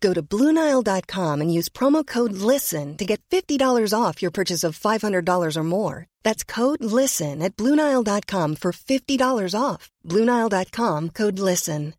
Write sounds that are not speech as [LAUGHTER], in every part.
Go to BlueNile.com and use promo code LISTEN to get $50 off your purchase of $500 or more. That's code LISTEN at BlueNile.com for $50 off. BlueNile.com code LISTEN.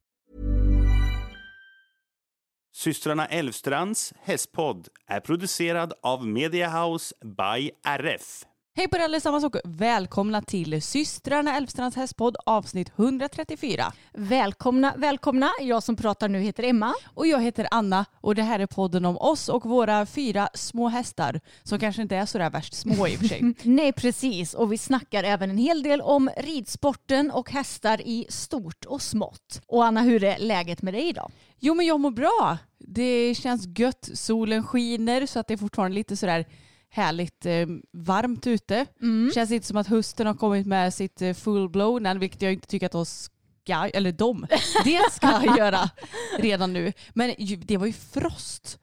Systrarna Elvstrands hästpodd är producerad av Mediahouse by RF. Hej på er allesammans och välkomna till systrarna Älvstrands hästpodd avsnitt 134. Välkomna, välkomna. Jag som pratar nu heter Emma. Och jag heter Anna och det här är podden om oss och våra fyra små hästar som kanske inte är så där värst små i och för sig. [LAUGHS] Nej, precis. Och vi snackar även en hel del om ridsporten och hästar i stort och smått. Och Anna, hur är läget med dig idag? Jo men jag mår bra. Det känns gött. Solen skiner så att det är fortfarande lite sådär härligt eh, varmt ute. Mm. Känns inte som att hösten har kommit med sitt eh, full blow än, vilket jag inte tycker att de ska, eller de, [LAUGHS] det ska göra redan nu. Men det var ju frost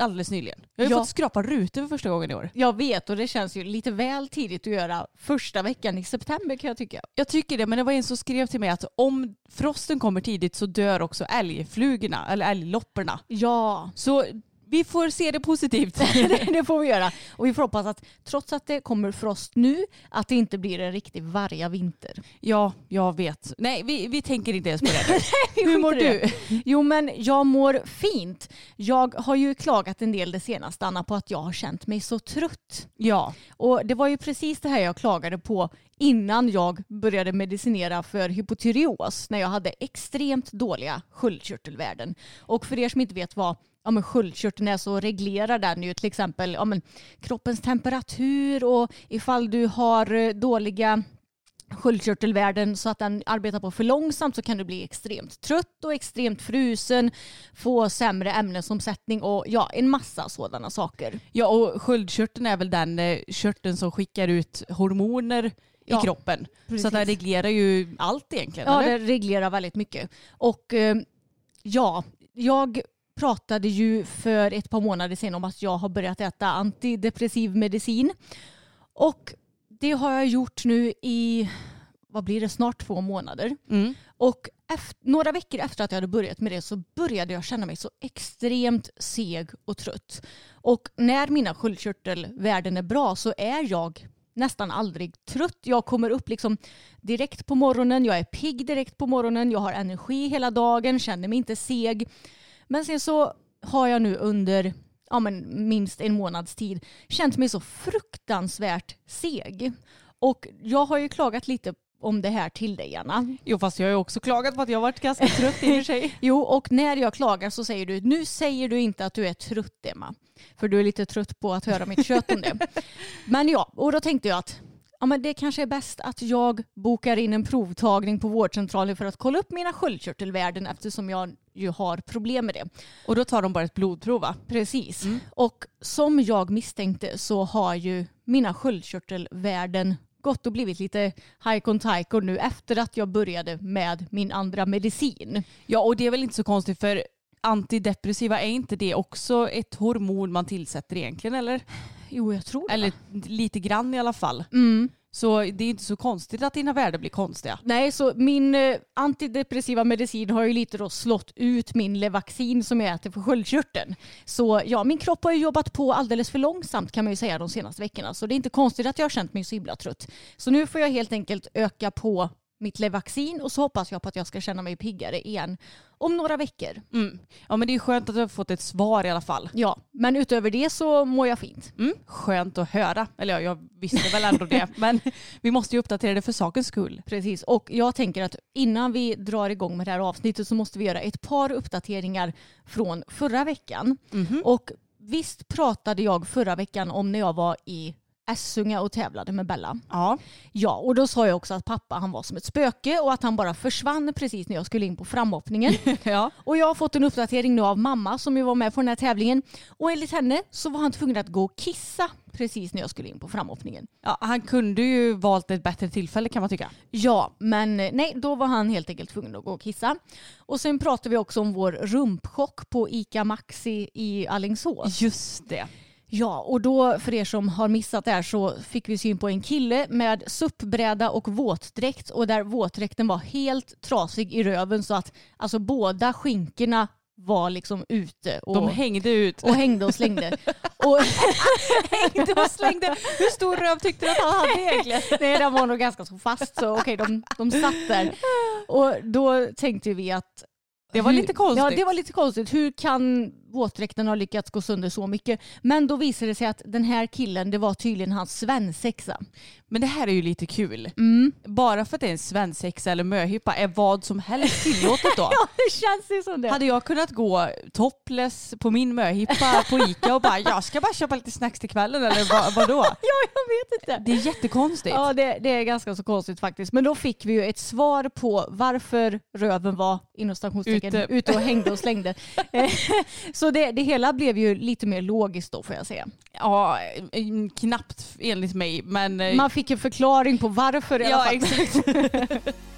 alldeles nyligen. Jag har ju Ja. fått skrapa rutor för första gången i år. Jag vet och det känns ju lite väl tidigt att göra första veckan i september kan jag tycka. Jag tycker det, men det var en som skrev till mig att om frosten kommer tidigt så dör också älgflugorna, eller älglopporna. Ja, Så vi får se det positivt. [LAUGHS] det, får vi göra. Och vi får hoppas att trots att det kommer frost nu, att det inte blir en riktig varga vinter. ja, jag vet. Nej, vi, vi tänker inte ens på det. [LAUGHS] Hur mår du? Jo men jag mår fint. Jag har ju klagat en del det senaste Anna på att jag har känt mig så trött. Ja, Och det var ju precis det här jag klagade på innan jag började medicinera för hypotyreos när jag hade extremt dåliga sköldkörtelvärden. Och för er som inte vet vad ja, men sköldkörteln är så reglerar den ju till exempel ja, men kroppens temperatur och ifall du har eh, dåliga sköldkörtelvärden så att den arbetar på för långsamt så kan du bli extremt trött och extremt frusen, få sämre ämnesomsättning och ja, en massa sådana saker. ja och sköldkörteln är väl den eh, körteln som skickar ut hormoner Ja, i kroppen. precis. Så att den reglerar ju allt egentligen. Ja, eller? det reglerar väldigt mycket. Och eh, ja, jag pratade ju för ett par månader sedan om att jag har börjat äta antidepressiv medicin. Och det har jag gjort nu i, vad blir det, snart två månader. Mm. Och efter, några veckor efter att jag hade börjat med det så började jag känna mig så extremt seg och trött. Och när mina sköldkörtelvärden är bra så är jag nästan aldrig trött. Jag kommer upp liksom direkt på morgonen, jag är pigg direkt på morgonen, jag har energi hela dagen, känner mig inte seg. Men sen så har jag nu under ja, men minst en månads tid känt mig så fruktansvärt seg. Och jag har ju klagat lite om det här till dig Anna. Jo fast jag har ju också klagat på att jag har varit ganska trött i och för sig. [LAUGHS] Jo, och när jag klagar så säger du, nu säger du inte att du är trött Emma. För du är lite trött på att höra mitt kött om det. [LAUGHS] Men ja, och då tänkte jag att ja, men det kanske är bäst att jag bokar in en provtagning på vårdcentralen för att kolla upp mina sköldkörtelvärden eftersom jag ju har problem med det. Och då tar de bara ett blodprov va? Precis. Och som jag misstänkte så har ju mina sköldkörtelvärden gått och blivit lite hajkon tajkon nu efter att jag började med min andra medicin. Ja och det är väl inte så konstigt för antidepressiva är inte det också ett hormon man tillsätter egentligen eller? Jo, jag tror det. Eller lite grann i alla fall. Mm. Så det är inte så konstigt att dina värden blir konstiga. Nej, så min eh, antidepressiva medicin har ju lite då slått ut min Levaxin som jag äter för sköldkörteln. Så ja, min kropp har ju jobbat på alldeles för långsamt kan man ju säga de senaste veckorna. Så det är inte konstigt att jag har känt mig så himla trött. Så nu får jag helt enkelt öka på mitt Levaxin och så hoppas jag på att jag ska känna mig piggare igen om några veckor. Mm. Ja men det är skönt att du har fått ett svar i alla fall. Ja, men utöver det så mår jag fint. Mm. Skönt att höra. Eller ja, jag visste väl ändå det. [LAUGHS] Men vi måste ju uppdatera det för sakens skull. Precis, och jag tänker att innan vi drar igång med det här avsnittet så måste vi göra ett par uppdateringar från förra veckan. Mhm. Och visst pratade jag förra veckan om när jag var i Essunga och tävlade med Bella. Ja. Ja, och då sa jag också att pappa han var som ett spöke och att han bara försvann precis när jag skulle in på framhoppningen. [LAUGHS] ja. Och jag har fått en uppdatering nu av mamma som ju var med på den här tävlingen. Och enligt henne så var han tvungen att gå och kissa precis när jag skulle in på framhoppningen. ja. Han kunde ju valt ett bättre tillfälle kan man tycka. Ja, men eh, nej, då var han helt enkelt tvungen att gå och kissa. Och sen pratade vi också om vår rumpchock på ICA Maxi i Alingsås. Just det. Ja, och då för er som har missat det här så fick vi syn på en kille med suppbräda och våtdräkt och där våtdräkten var helt trasig i röven så att alltså båda skinkorna var liksom ute och, De hängde ut. och hängde och slängde. [LAUGHS] och, hängde och slängde. Hur stor röv tyckte du att han hade egentligen? [LAUGHS] nej, den var nog ganska så fast så okej, de, de satt där. Och då tänkte vi att Det var hur- lite konstigt. Ja, det var lite konstigt. Hur kan våtdräkten ha lyckats gå sönder så mycket? Men då visade det sig att den här killen, det var tydligen hans svensexa. Men det här är ju lite kul. Mm. Bara för att det är en svensexa eller möhippa är vad som helst tillåtet då. [LAUGHS] Ja, det känns ju som det. Hade jag kunnat gå topless på min möhippa på Ica och bara jag ska bara köpa lite snacks till kvällen eller vad, vadå? [LAUGHS] Ja, jag vet inte. Det är jättekonstigt. Ja, det, det är ganska så konstigt faktiskt. Men då fick vi ju ett svar på varför röven var inom stationstecken Ute. ute och hängde och slängde. [LAUGHS] Så det, det hela blev ju lite mer logiskt då får jag säga. Ja, knappt enligt mig men eh, Man fick en förklaring på varför i alla fall. exakt. [LAUGHS]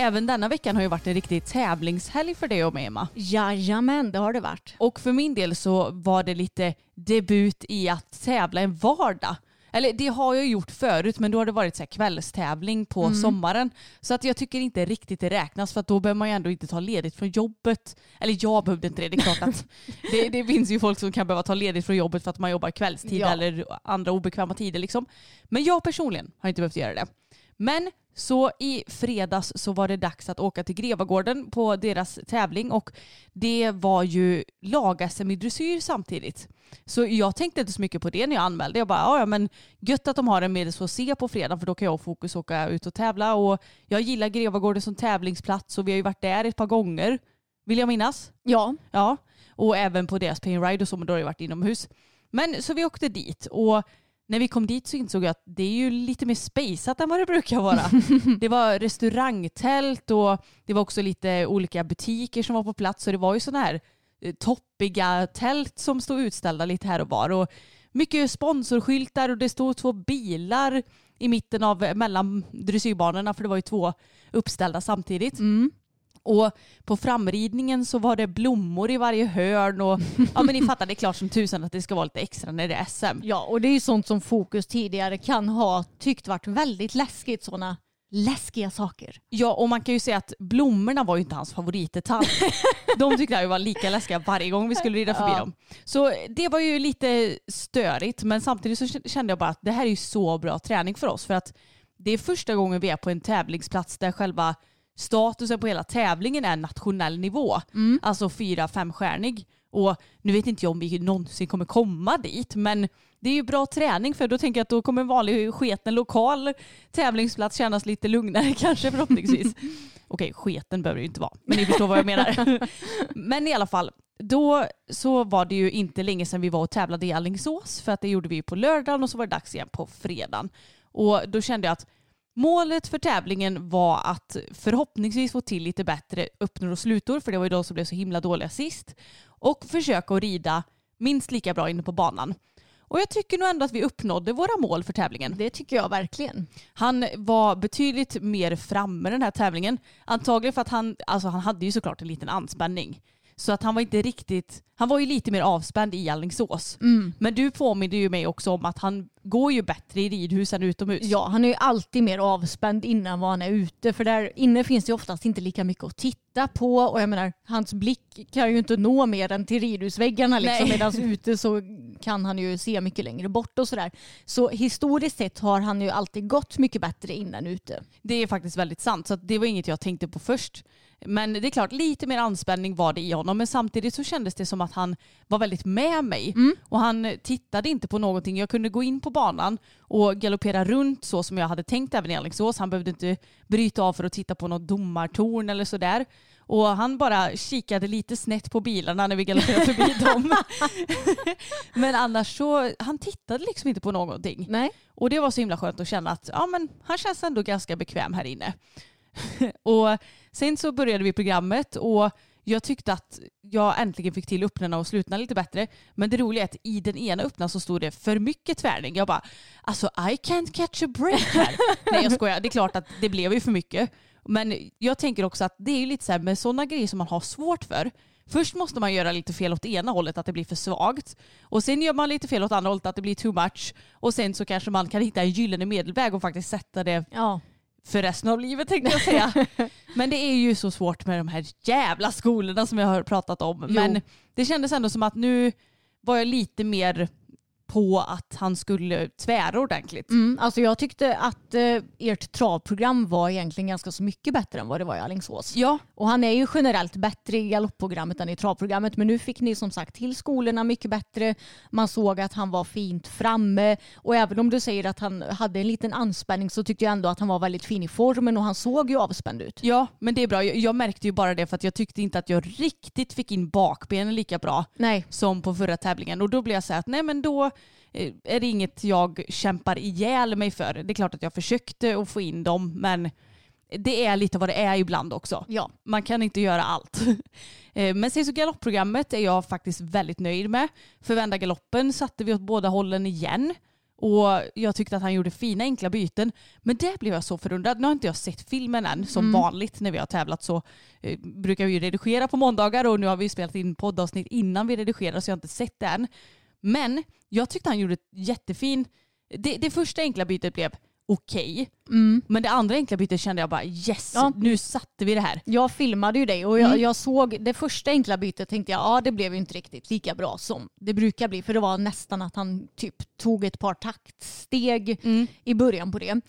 Även denna veckan har ju varit en riktig tävlingshelg för dig och mig Emma. Jajamän, det har det varit. Och för min del så var det lite debut i att tävla en vardag. Eller det har jag gjort förut men då har det varit så kvällstävling på sommaren. Så att jag tycker inte riktigt det räknas för att då behöver man ju ändå inte ta ledigt från jobbet. Eller jag behövde inte det. Det är klart att [LAUGHS] det, det finns ju folk som kan behöva ta ledigt från jobbet för att man jobbar kvällstid Ja. eller andra obekväma tider liksom. Men jag personligen har inte behövt göra det. Men så i fredags så var det dags att åka till Grevagården på deras tävling och det var ju lag-SM i dressyr samtidigt. Så jag tänkte inte så mycket på det när jag anmälde. Jag bara, "Ja, men gött att de har en medels att se på fredag för då kan jag och Fokus åka ut och tävla och jag gillar Grevagården som tävlingsplats och vi har ju varit där ett par gånger vill jag minnas. Ja, Ja, och även på deras pain ride och så, men då har det varit inomhus. Men så vi åkte dit och när vi kom dit så insåg jag att det är ju lite mer spejsat än vad det brukar vara. [LAUGHS] det var restaurangtält och det var också lite olika butiker som var på plats och det var ju sådana här eh, toppiga tält som stod utställda lite här och var. Och mycket sponsorskyltar och det stod två bilar i mitten av mellan dressyrbanorna för det var ju två uppställda samtidigt. mm. Och på framridningen så var det blommor i varje hörn och [LAUGHS] ja men ni fattar det är klart som tusan att det ska vara lite extra när det är SM. ja och det är ju sånt som Fokus tidigare kan ha tyckt varit väldigt läskigt. Sådana läskiga saker. Ja och man kan ju säga att blommorna var ju inte hans favoritdetalj. [LAUGHS] De tyckte jag var lika läskiga varje gång vi skulle rida förbi Ja. dem. Så det var ju lite störigt men samtidigt så kände jag bara att det här är ju så bra träning för oss för att det är första gången vi är på en tävlingsplats där själva statusen på hela tävlingen är nationell nivå. Alltså fyra, femstjärnig. Och nu vet inte jag om vi någonsin kommer komma dit men det är ju bra träning för då tänker jag att då kommer en vanlig sketen lokal tävlingsplats kännas lite lugnare [LAUGHS] kanske förhoppningsvis. [LAUGHS] Okej, sketen behöver det ju inte vara, men ni förstår vad jag menar. [LAUGHS] men i alla fall, då så var det ju inte länge sedan vi var och tävlade i Alingsås för att det gjorde vi på lördagen och så var det dags igen på fredagen. Och då kände jag att målet för tävlingen var att förhoppningsvis få till lite bättre öppnor och slutor för det var ju de som blev så himla dåliga sist och försöka att rida minst lika bra inne på banan. Och jag tycker nog ändå att vi uppnådde våra mål för tävlingen. Det tycker jag verkligen. Han var betydligt mer framme den här tävlingen. Antagligen för att han, alltså han hade ju såklart en liten anspänning. Så att han var inte riktigt, han var ju lite mer avspänd i Alingsås. Mm. Men du påminner ju mig också om att han går ju bättre i ridhus än utomhus. Ja, han är ju alltid mer avspänd innan vad han är ute. För där inne finns det ju oftast inte lika mycket att titta på. Och jag menar, hans blick kan ju inte nå mer än till ridhusväggarna. Liksom. Medan ute så kan han ju se mycket längre bort och sådär. Så historiskt sett har han ju alltid gått mycket bättre in än ute. Det är faktiskt väldigt sant. Så det var inget jag tänkte på först. Men det är klart, lite mer anspänning var det i honom. Men samtidigt så kändes det som att han var väldigt med mig. Och han tittade inte på någonting. Jag kunde gå in på banan och galoppera runt så som jag hade tänkt även i Alingsås. Han behövde inte bryta av för att titta på något domartorn eller sådär. Och han bara kikade lite snett på bilarna när vi galopperade förbi [LAUGHS] dem. [LAUGHS] men annars så, han tittade liksom inte på någonting. Nej. Och det var så himla skönt att känna att ja, men han känns ändå ganska bekväm här inne. [LAUGHS] och sen så började vi programmet och jag tyckte att jag äntligen fick till öppnarna och slutna lite bättre. Men det roliga är att i den ena öppna så stod det för mycket tvärning. Jag bara, alltså I can't catch a break här. [LAUGHS] Nej jag skojar, det är klart att det blev ju för mycket. Men jag tänker också att det är ju lite så här med sådana grejer som man har svårt för. Först måste man göra lite fel åt ena hållet, att det blir för svagt. Och sen gör man lite fel åt andra hållet, att det blir too much. Och sen så kanske man kan hitta en gyllene medelväg och faktiskt sätta det Ja. För resten av livet tänkte jag säga. [LAUGHS] Men det är ju så svårt med de här jävla skolorna som jag har pratat om. Jo. Men det kändes ändå som att nu var jag lite mer på att han skulle tvära ordentligt. Mm, alltså jag tyckte att eh, ert travprogram var egentligen ganska så mycket bättre än vad det var i Alingsås. Ja, Och han är ju generellt bättre i galoppprogrammet än i travprogrammet. Men nu fick ni som sagt till skolorna mycket bättre. Man såg att han var fint framme. Och även om du säger att han hade en liten anspänning så tyckte jag ändå att han var väldigt fin i formen och han såg ju avspänd ut. ja, men det är bra. Jag, jag märkte ju bara det för att jag tyckte inte att jag riktigt fick in bakbenen lika bra Nej. som på förra tävlingen. Och då blev jag så här att nej men då är det inget jag kämpar ihjäl mig för. Det är klart att jag försökte att få in dem men det är lite vad det är ibland också. Ja. Man kan inte göra allt. [LAUGHS] Eh, Men sen så galoppprogrammet är jag faktiskt väldigt nöjd med. För vända galoppen satte vi åt båda hållen igen. Och jag tyckte att han gjorde fina enkla byten. Men det blev jag så förundrad. Nu har inte jag sett filmen än. Som vanligt när vi har tävlat så eh, brukar vi ju redigera på måndagar och nu har vi spelat in poddavsnitt innan vi redigerar så jag har inte sett det än. Men jag tyckte han gjorde ett jättefin... Det, det första enkla bytet blev okej. Men det andra enkla bytet kände jag bara yes, Ja. nu satte vi det här. Jag filmade ju dig och jag, Mm. jag såg det första enkla bytet tänkte jag ja det blev ju inte riktigt lika bra som det brukar bli för det var nästan att han typ tog ett par taktsteg Mm. i början på det.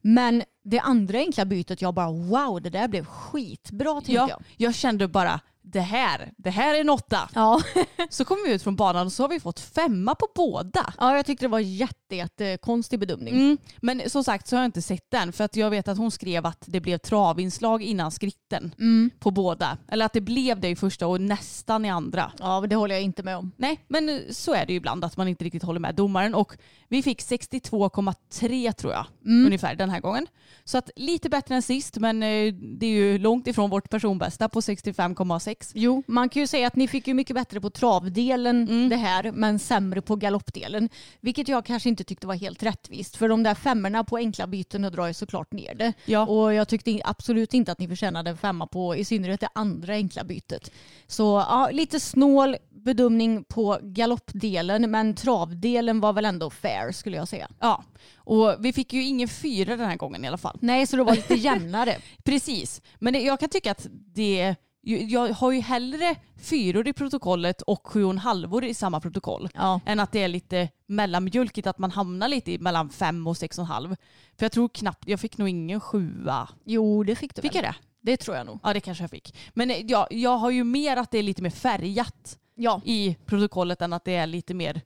Men det andra enkla bytet jag bara wow det där blev skitbra tänkte Ja, jag. jag kände bara det här, det här är en åtta. Ja. [LAUGHS] Så kom vi ut från banan och så har vi fått femma på båda. ja jag tyckte det var jätte, jätte konstig bedömning. Mm. Men som sagt så har jag inte sett den för att jag vet att hon skrev att det blev travinslag innan skritten Mm. på båda. Eller att det blev det i första och nästan i andra. Ja det håller jag inte med om. Nej, men så är det ju ibland att man inte riktigt håller med domaren och vi fick 62,3 tror jag ungefär den här gången. Så att lite bättre än sist men eh, det är ju långt ifrån vårt personbästa på 65,6. Jo, man kan ju säga att ni fick ju mycket bättre på travdelen Mm. det här men sämre på galoppdelen. Vilket jag kanske inte tyckte var helt rättvist. För de där femmorna på enkla byten drar ju såklart ner det. Ja. Och jag tyckte absolut inte att ni förtjänade en femma på i synnerhet det andra enkla bytet. Så ja, lite snål bedömning på galoppdelen men travdelen var väl ändå fair skulle jag säga. Ja, och vi fick ju ingen fyra den här gången i alla fall. Nej, så det var lite jämnare. [LAUGHS] Precis, men det, jag kan tycka att det jag har ju hellre fyror i protokollet och sju och en halvor i samma protokoll. Ja. Än att det är lite mellanmjölkigt, att man hamnar lite mellan fem och sex och en halv. För jag tror knappt, jag fick nog ingen sjua. Jo, det fick du Fick väl? jag det? Det tror jag nog. Ja det kanske jag fick. Men eh, ja, jag har ju mer att det är lite mer färgat Ja. i protokollet än att det är lite mer,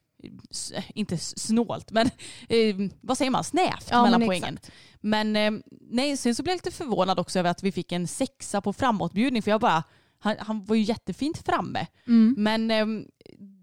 inte snålt, men [LAUGHS] eh, vad säger man, snävt Ja, mellan men poängen. exakt. Men eh, nej, sen så blev jag lite förvånad också över att vi fick en sexa på framåtbjudning för jag bara, han, han var ju jättefint framme. Mm. Men eh,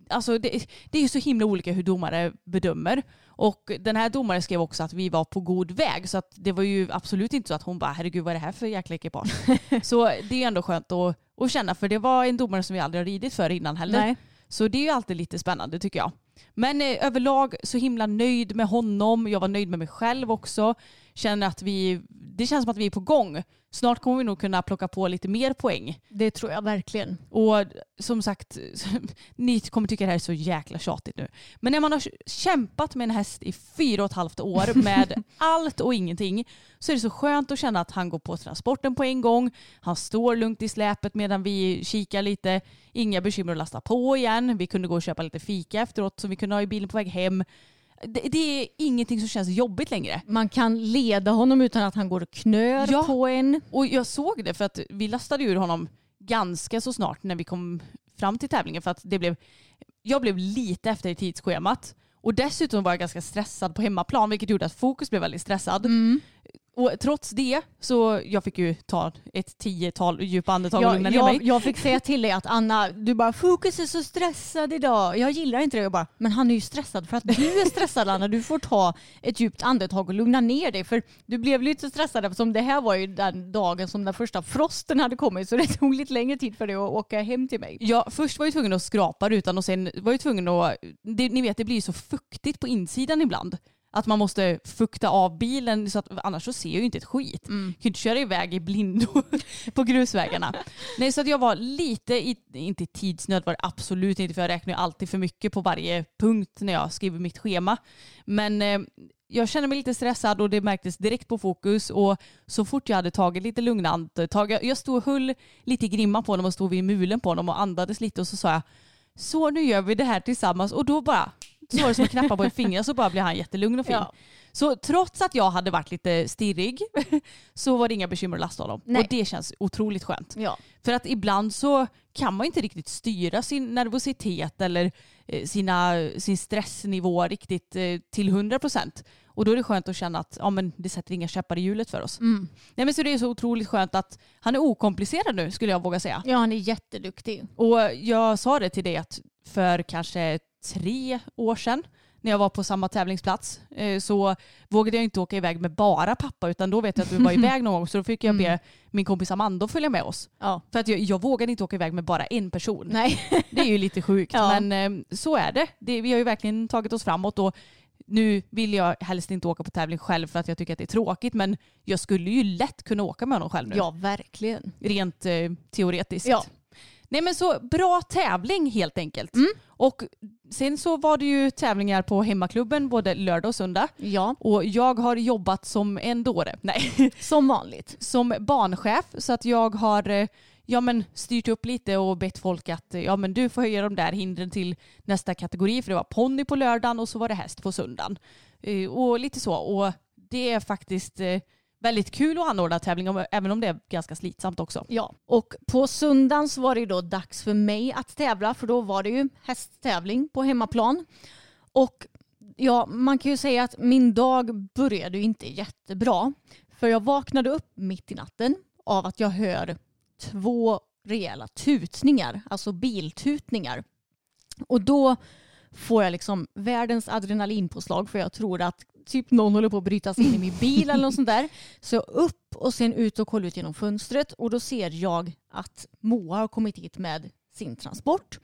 alltså det, det är ju så himla olika hur domare bedömer. Och den här domaren skrev också att vi var på god väg så att det var ju absolut inte så att hon bara herregud vad är det här för jäkla ekipage. [LAUGHS] så det är ändå skönt att, att känna för det var en domare som vi aldrig har ridit för innan heller. Nej. Så det är ju alltid lite spännande tycker jag. Men eh, överlag så himla nöjd med honom. Jag var nöjd med mig själv också känner att vi, det känns som att vi är på gång. Snart kommer vi nog kunna plocka på lite mer poäng. Det tror jag verkligen. Och som sagt, [LAUGHS] ni kommer tycka det här är så jäkla tjatigt nu. Men när man har kämpat med en häst i fyra och ett halvt år [LAUGHS] med allt och ingenting så är det så skönt att känna att han går på transporten på en gång. Han står lugnt i släpet medan vi kikar lite. Inga bekymmer att lasta på igen. Vi kunde gå och köpa lite fika efteråt som vi kunde ha i bilen på väg hem. Det, det är ingenting som känns jobbigt längre. Man kan leda honom utan att han går och knör Ja. på en. Och jag såg det för att vi lastade ur honom ganska så snart när vi kom fram till tävlingen för att det blev, jag blev lite efter i tidsschemat. Och dessutom var jag ganska stressad på hemmaplan vilket gjorde att fokus blev väldigt stressad. Och trots det så jag fick ju ta ett tiotal djupa andetag och Jag, lugna ner mig. jag fick säga till dig att Anna, du bara fokus är så stressad idag. Jag gillar inte det. Jag bara, men han är ju stressad för att du är stressad Anna. Du får ta ett djupt andetag och lugna ner dig. För du blev lite stressad eftersom det här var ju den dagen som den första frosten hade kommit. Så det tog lite längre tid för dig att åka hem till mig. Ja, först var jag tvungen att skrapa rutan och sen var jag tvungen att, det, ni vet det blir så fuktigt på insidan ibland. Att man måste fukta av bilen så att annars så ser jag ju inte ett skit. Mm. Jag kan ju inte köra iväg i blindo [LAUGHS] på grusvägarna. Nej så att jag var lite, i, inte tidsnöd var det absolut inte för jag räknar ju alltid för mycket på varje punkt när jag skriver mitt schema. Men eh, jag kände mig lite stressad och det märktes direkt på fokus och så fort jag hade tagit lite lugna andetag, jag, stod och höll lite i grimma på honom och stod vid mulen på honom och andades lite och så sa jag så nu gör vi det här tillsammans och då bara så var det som att knappa på ett finger så bara blev han jättelugn och fin. Ja. Så trots att jag hade varit lite stirrig [LAUGHS] så var det inga bekymmer att lasta honom. Nej. Och det känns otroligt skönt. Ja. För att ibland så kan man inte riktigt styra sin nervositet eller eh, sina, sin stressnivå riktigt eh, till 100%. Och då är det skönt att känna att ja, men det sätter inga käppar i hjulet för oss. Mm. Nej, men så det är så otroligt skönt att han är okomplicerad nu skulle jag våga säga. ja, han är jätteduktig. Och jag sa det till dig att för kanske tre år sedan när jag var på samma tävlingsplats eh, så vågade jag inte åka iväg med bara pappa utan då vet jag att vi var [LAUGHS] iväg någon gång så då fick jag be Mm. min kompis Amanda att följa med oss. Ja. För att jag, jag vågade inte åka iväg med bara en person. Nej. Det är ju lite sjukt [LAUGHS] Ja. men eh, så är det. det. Vi har ju verkligen tagit oss framåt och nu vill jag helst inte åka på tävling själv för att jag tycker att det är tråkigt men jag skulle ju lätt kunna åka med honom själv nu. Ja, verkligen. Rent eh, teoretiskt. Ja. Nej men så bra tävling helt enkelt. Mm. Och sen så var det ju tävlingar på hemmaklubben både lördag och söndag. Ja, Och jag har jobbat som en dåre. [LAUGHS] Nej, som vanligt. som barnchef. Så att jag har eh, ja, men, styrt upp lite och bett folk att eh, ja, men du får höja de där hindren till nästa kategori. För det var ponny på lördagen och så var det häst på söndagen. Eh, Och lite så. Och det är faktiskt väldigt kul att anordna tävling även om det är ganska slitsamt också. Ja, och på söndagen så var det ju då dags för mig att tävla för då var det ju hästtävling på hemmaplan. Och ja, man kan ju säga att min dag började ju inte jättebra. För jag vaknade upp mitt i natten av att jag hör två rejäla tutningar, alltså biltutningar. Och då får jag liksom världens adrenalinpåslag för jag tror att typ någon håller på att bryta sig in i min bil eller något sånt där. Så jag upp och sen ut och kolla ut genom fönstret och då ser jag att Moa har kommit hit med sin transport.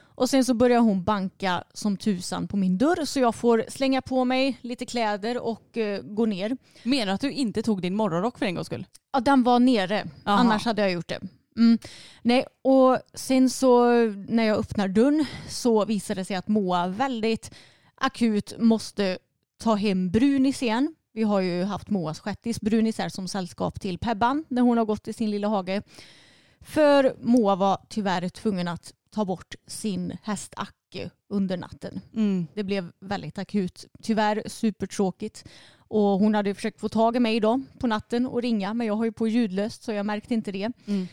Och sen så börjar hon banka som tusan på min dörr så jag får slänga på mig lite kläder och eh, gå ner. Menar du att du inte tog din morgonrock för en gångs skull? Ja, den var nere. Aha. Annars hade jag gjort det. Mm. Nej, och sen så när jag öppnar dörren så visar det sig att Moa väldigt akut måste ta hem Brunis igen. Vi har ju haft Moas shettis Brunis här som sällskap till Pebban när hon har gått i sin lilla hage. För Moa var tyvärr tvungen att ta bort sin häst Acke under natten. Mm. Det blev väldigt akut. Tyvärr supertråkigt. Och hon hade försökt få tag i mig då på natten och ringa men jag har ju på ljudlöst så jag märkte inte det. Mm.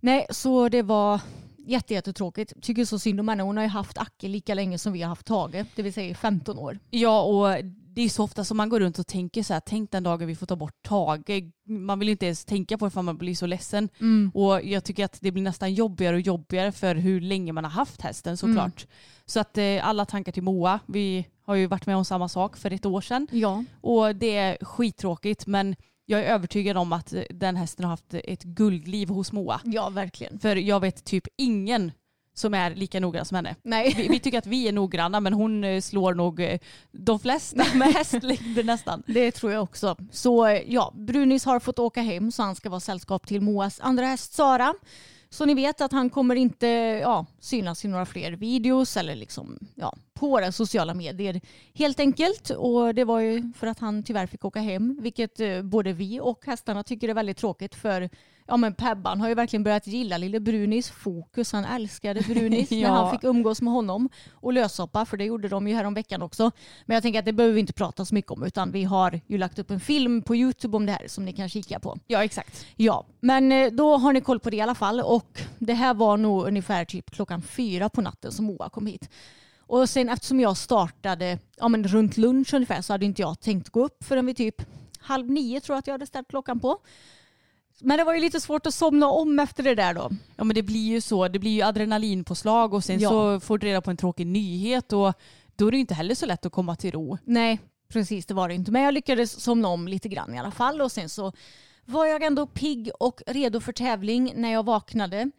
Nej, så det var jätte, jättetråkigt. Tycker så synd om henne. Hon har ju haft Acke lika länge som vi har haft Tage, det vill säga i 15 år. Ja, och det är så ofta som man går runt och tänker så här, tänk den dagen vi får ta bort Tage. Man vill inte ens tänka på det för man blir så ledsen. Och jag tycker att det blir nästan jobbigare och jobbigare för hur länge man har haft hästen såklart. Så att eh, alla tankar till Moa. Vi har ju varit med om samma sak för ett år sedan. Ja, Och det är skittråkigt men jag är övertygad om att den hästen har haft ett guldliv hos Moa. ja verkligen. För jag vet typ ingen som är lika noggrann som henne. Nej. Vi, vi tycker att vi är noggranna men hon eh, slår nog eh, de flesta med hästlängder nästan. Det tror jag också. Så eh, ja, Brunis har fått åka hem så han ska vara sällskap till Moas andra häst Sara. Så ni vet att han kommer inte ja, synas i några fler videos eller liksom, ja, på våra sociala medier helt enkelt. Och det var ju för att han tyvärr fick åka hem, vilket eh, både vi och hästarna tycker är väldigt tråkigt för ja men Pebban har ju verkligen börjat gilla lille Brunis fokus. Han älskade Brunis [LAUGHS] Ja. när han fick umgås med honom och löshoppa för det gjorde de ju här om veckan också. Men jag tänker att det behöver vi inte prata så mycket om utan vi har ju lagt upp en film på Youtube om det här som ni kan kika på. Ja exakt. Ja, men eh, då har ni koll på det i alla fall och det här var nog ungefär typ klockan fyra på natten som Moa kom hit. Och sen eftersom jag startade ja, men runt lunch ungefär så hade inte jag tänkt gå upp förrän vid typ halv nio tror jag att jag hade ställt klockan på. Men det var ju lite svårt att somna om efter det där då. Ja men det blir ju så, det blir ju adrenalinpåslag och sen Ja. så får du reda på en tråkig nyhet och då är det ju inte heller så lätt att komma till ro. Nej, precis det var det inte. Men jag lyckades somna om lite grann i alla fall och sen så var jag ändå pigg och redo för tävling när jag vaknade.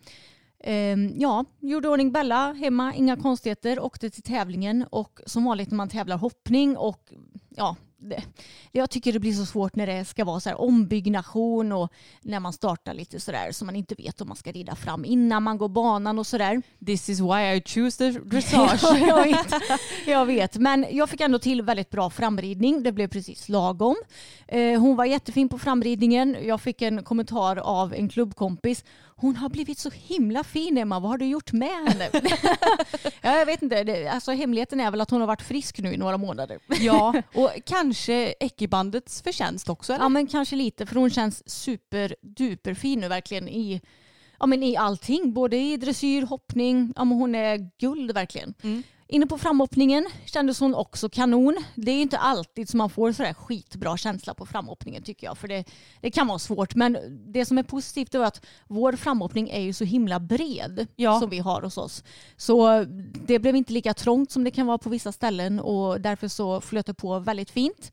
Ehm, ja, gjorde ordning Bella hemma, inga konstigheter, åkte till tävlingen och som vanligt när man tävlar hoppning och ja, det, jag tycker det blir så svårt när det ska vara så här ombyggnation och när man startar lite sådär så man inte vet om man ska rida fram innan man går banan och sådär. This is why I choose the [LAUGHS] dressage. Ja, jag, vet, jag vet, men jag fick ändå till väldigt bra framridning. Det blev precis lagom. Eh, hon var jättefin på framridningen. Jag fick en kommentar av en klubbkompis. Hon har blivit så himla fin Emma, vad har du gjort med henne? [LAUGHS] ja, jag vet inte, det, alltså, hemligheten är väl att hon har varit frisk nu i några månader. ja, [LAUGHS] och kanske Eckerbandets förtjänst också eller? Ja men kanske lite för hon känns superduper fin nu verkligen i, ja, men i allting. Både i dressyr, hoppning, ja, men hon är guld verkligen. Mm. Inne på framhoppningen kändes hon också kanon. Det är inte alltid som man får sådär skitbra känsla på framhoppningen tycker jag. För det, det kan vara svårt. Men det som är positivt är att vår framhoppning är ju så himla bred Ja. som vi har hos oss. Så det blev inte lika trångt som det kan vara på vissa ställen och därför så flöt det på väldigt fint.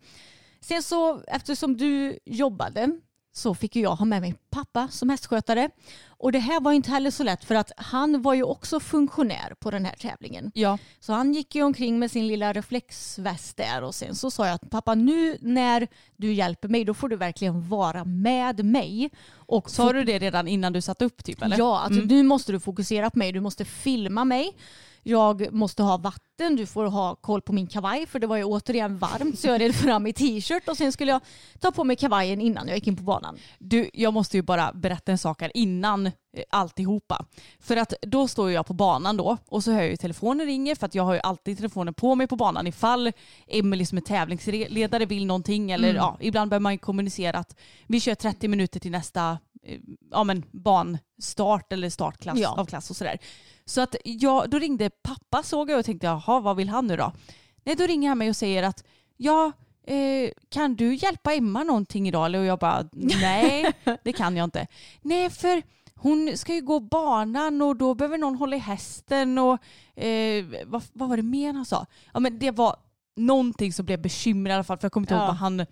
Sen så eftersom du jobbade så fick jag ha med mig pappa som hästskötare. Och det här var inte heller så lätt för att han var ju också funktionär på den här tävlingen. Ja, Så han gick ju omkring med sin lilla reflexväst där och sen så sa jag att pappa nu när du hjälper mig då får du verkligen vara med mig. Och sa du det redan innan du satt upp typ eller? Ja, alltså, nu måste du fokusera på mig. Du måste filma mig. Jag måste ha vatten, du får ha koll på min kavaj för det var ju återigen varmt så jag red fram i t-shirt och sen skulle jag ta på mig kavajen innan jag gick in på banan. Du, jag måste ju bara berätta en sak här innan eh, alltihopa. För att då står jag på banan då och så hör jag ju telefonen ringer för att jag har ju alltid telefonen på mig på banan ifall Emelie som är tävlingsledare vill någonting eller ja, ibland behöver man ju kommunicera att vi kör 30 minuter till nästa eh, ja, men banstart eller startklass Ja. av klass och sådär. Så att jag, då ringde pappa såg jag och tänkte jaha vad vill han nu då? Nej då ringer han mig och säger att ja eh, kan du hjälpa Emma någonting idag? Och jag bara nej det kan jag inte. Nej för hon ska ju gå banan och då behöver någon hålla i hästen och eh, vad, vad var det mer han sa? Ja men det var någonting som blev bekymmer i alla fall för jag kommer inte ihåg Ja. vad han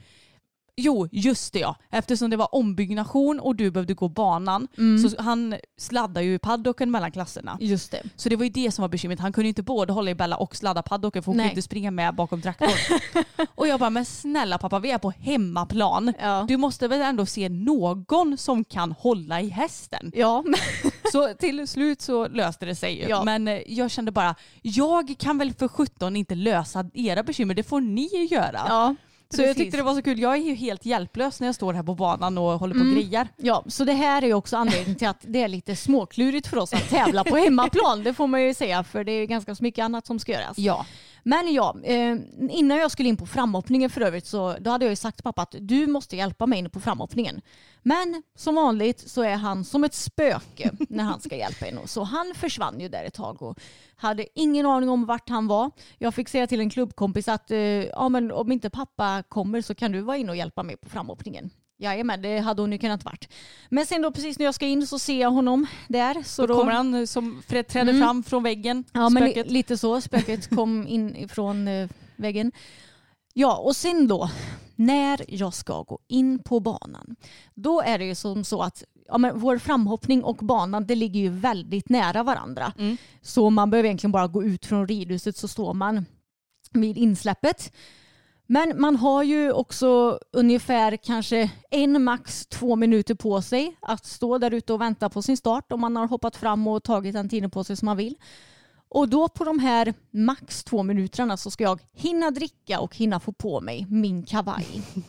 Jo, just det ja. Eftersom det var ombyggnation och du behövde gå banan så han sladdade ju i paddocken mellan klasserna. Just det. Så det var ju det som var bekymret. Han kunde ju inte både hålla i Bella och sladda paddocken för hon Nej. kunde inte springa med bakom traktorn. [LAUGHS] och jag bara, men snälla pappa vi är på hemmaplan. Ja. Du måste väl ändå se någon som kan hålla i hästen. Ja, [LAUGHS] Så till slut så löste det sig ju. Ja. Men eh, jag kände bara, jag kan väl för 17 inte lösa era bekymmer, det får ni göra. ja. Så jag precis. tyckte det var så kul. Jag är ju helt hjälplös när jag står här på banan och håller på Mm. och grejar. Ja, så det här är ju också anledningen till att det är lite småklurigt för oss att tävla på hemmaplan. Det får man ju säga för det är ju ganska mycket annat som ska göras. Ja. Men ja, eh, innan jag skulle in på framhoppningen för övrigt så då hade jag ju sagt till pappa att du måste hjälpa mig in på framhoppningen. Men som vanligt så är han som ett spöke när han ska hjälpa en. Så han försvann ju där ett tag och hade ingen aning om vart han var. Jag fick säga till en klubbkompis att eh, ja, men om inte pappa kommer så kan du vara inne och hjälpa mig på framhoppningen. Jajamän, det hade hon ju kunnat varit. Men sen då precis när jag ska in så ser jag honom där. Så Då kommer han eh, som träder Mm. fram från väggen. Ja, men spöket. li- lite så. Spöket kom in ifrån eh, väggen. Ja, och sen då när jag ska gå in på banan. Då är det ju som så att ja, men vår framhoppning och banan det ligger ju väldigt nära varandra. Mm. Så man behöver egentligen bara gå ut från ridhuset så står man vid insläppet. Men man har ju också ungefär kanske en max två minuter på sig att stå där ute och vänta på sin start om man har hoppat fram och tagit den tiden på sig som man vill. Och då på de här max två minuterna så ska jag hinna dricka och hinna få på mig min kavaj. [LAUGHS]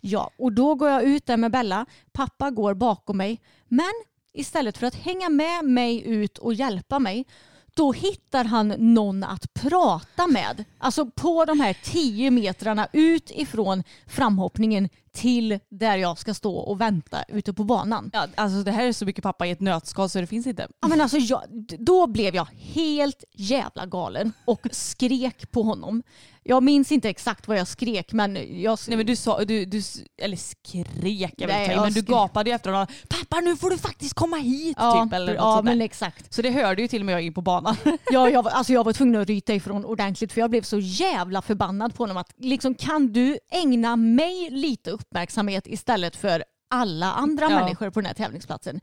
Ja, och då går jag ut där med Bella. Pappa går bakom mig. Men istället för att hänga med mig ut och hjälpa mig då hittar han någon att prata med. Alltså på de här tio metrarna ut ifrån framhoppningen till där jag ska stå och vänta ute på banan. Ja, alltså det här är så mycket pappa i ett nötskal så det finns inte. Ja, men alltså jag, då blev jag helt jävla galen och skrek på honom. Jag minns inte exakt vad jag skrek men jag... Nej men du sa, du, du eller skrek jag vet inte, men du gapade ju efter honom. Pappa nu får du faktiskt komma hit ja, typ. Eller ja men exakt. Så det hörde ju till och med jag in på banan. [LAUGHS] Ja, jag, alltså jag var tvungen att ryta ifrån ordentligt för jag blev så jävla förbannad på honom att liksom kan du ägna mig lite uppmärksamhet istället för alla andra Ja. människor på den här tävlingsplatsen.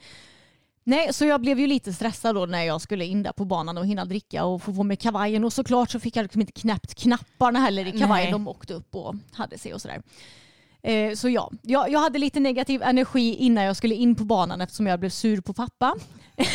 Nej, så jag blev ju lite stressad då när jag skulle in där på banan och hinna dricka och få på mig kavajen och såklart så fick jag liksom inte knäppt knapparna heller i kavajen. Nej. De åkte upp och hade sig och sådär. Eh, så ja, jag, jag hade lite negativ energi innan jag skulle in på banan eftersom jag blev sur på pappa. [LAUGHS]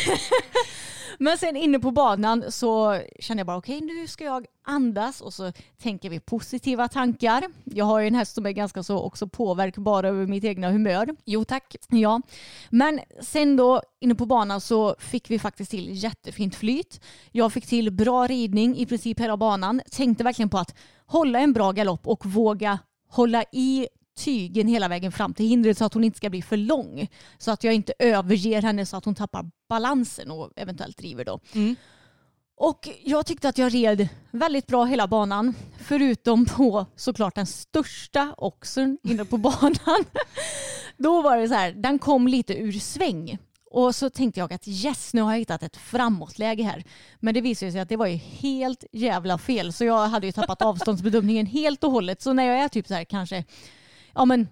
Men sen inne på banan så kände jag bara okej nu ska jag andas och så tänker vi positiva tankar. Jag har ju en häst som är ganska så också påverkbar över mitt egna humör. Jo tack. Ja, men sen då inne på banan så fick vi faktiskt till jättefint flyt. Jag fick till bra ridning i princip hela banan. Tänkte verkligen på att hålla en bra galopp och våga hålla i tygen hela vägen fram till hindret så att hon inte ska bli för lång. Så att jag inte överger henne så att hon tappar balansen och eventuellt driver då. Mm. Och jag tyckte att jag red väldigt bra hela banan. Förutom på såklart den största oxen inne på [LAUGHS] banan. Då var det så här, den kom lite ur sväng. Och så tänkte jag att yes, nu har jag hittat ett framåtläge här. Men det visade sig att det var ju helt jävla fel. Så jag hade ju tappat [LAUGHS] avståndsbedömningen helt och hållet. Så när jag är typ så här kanske, ja men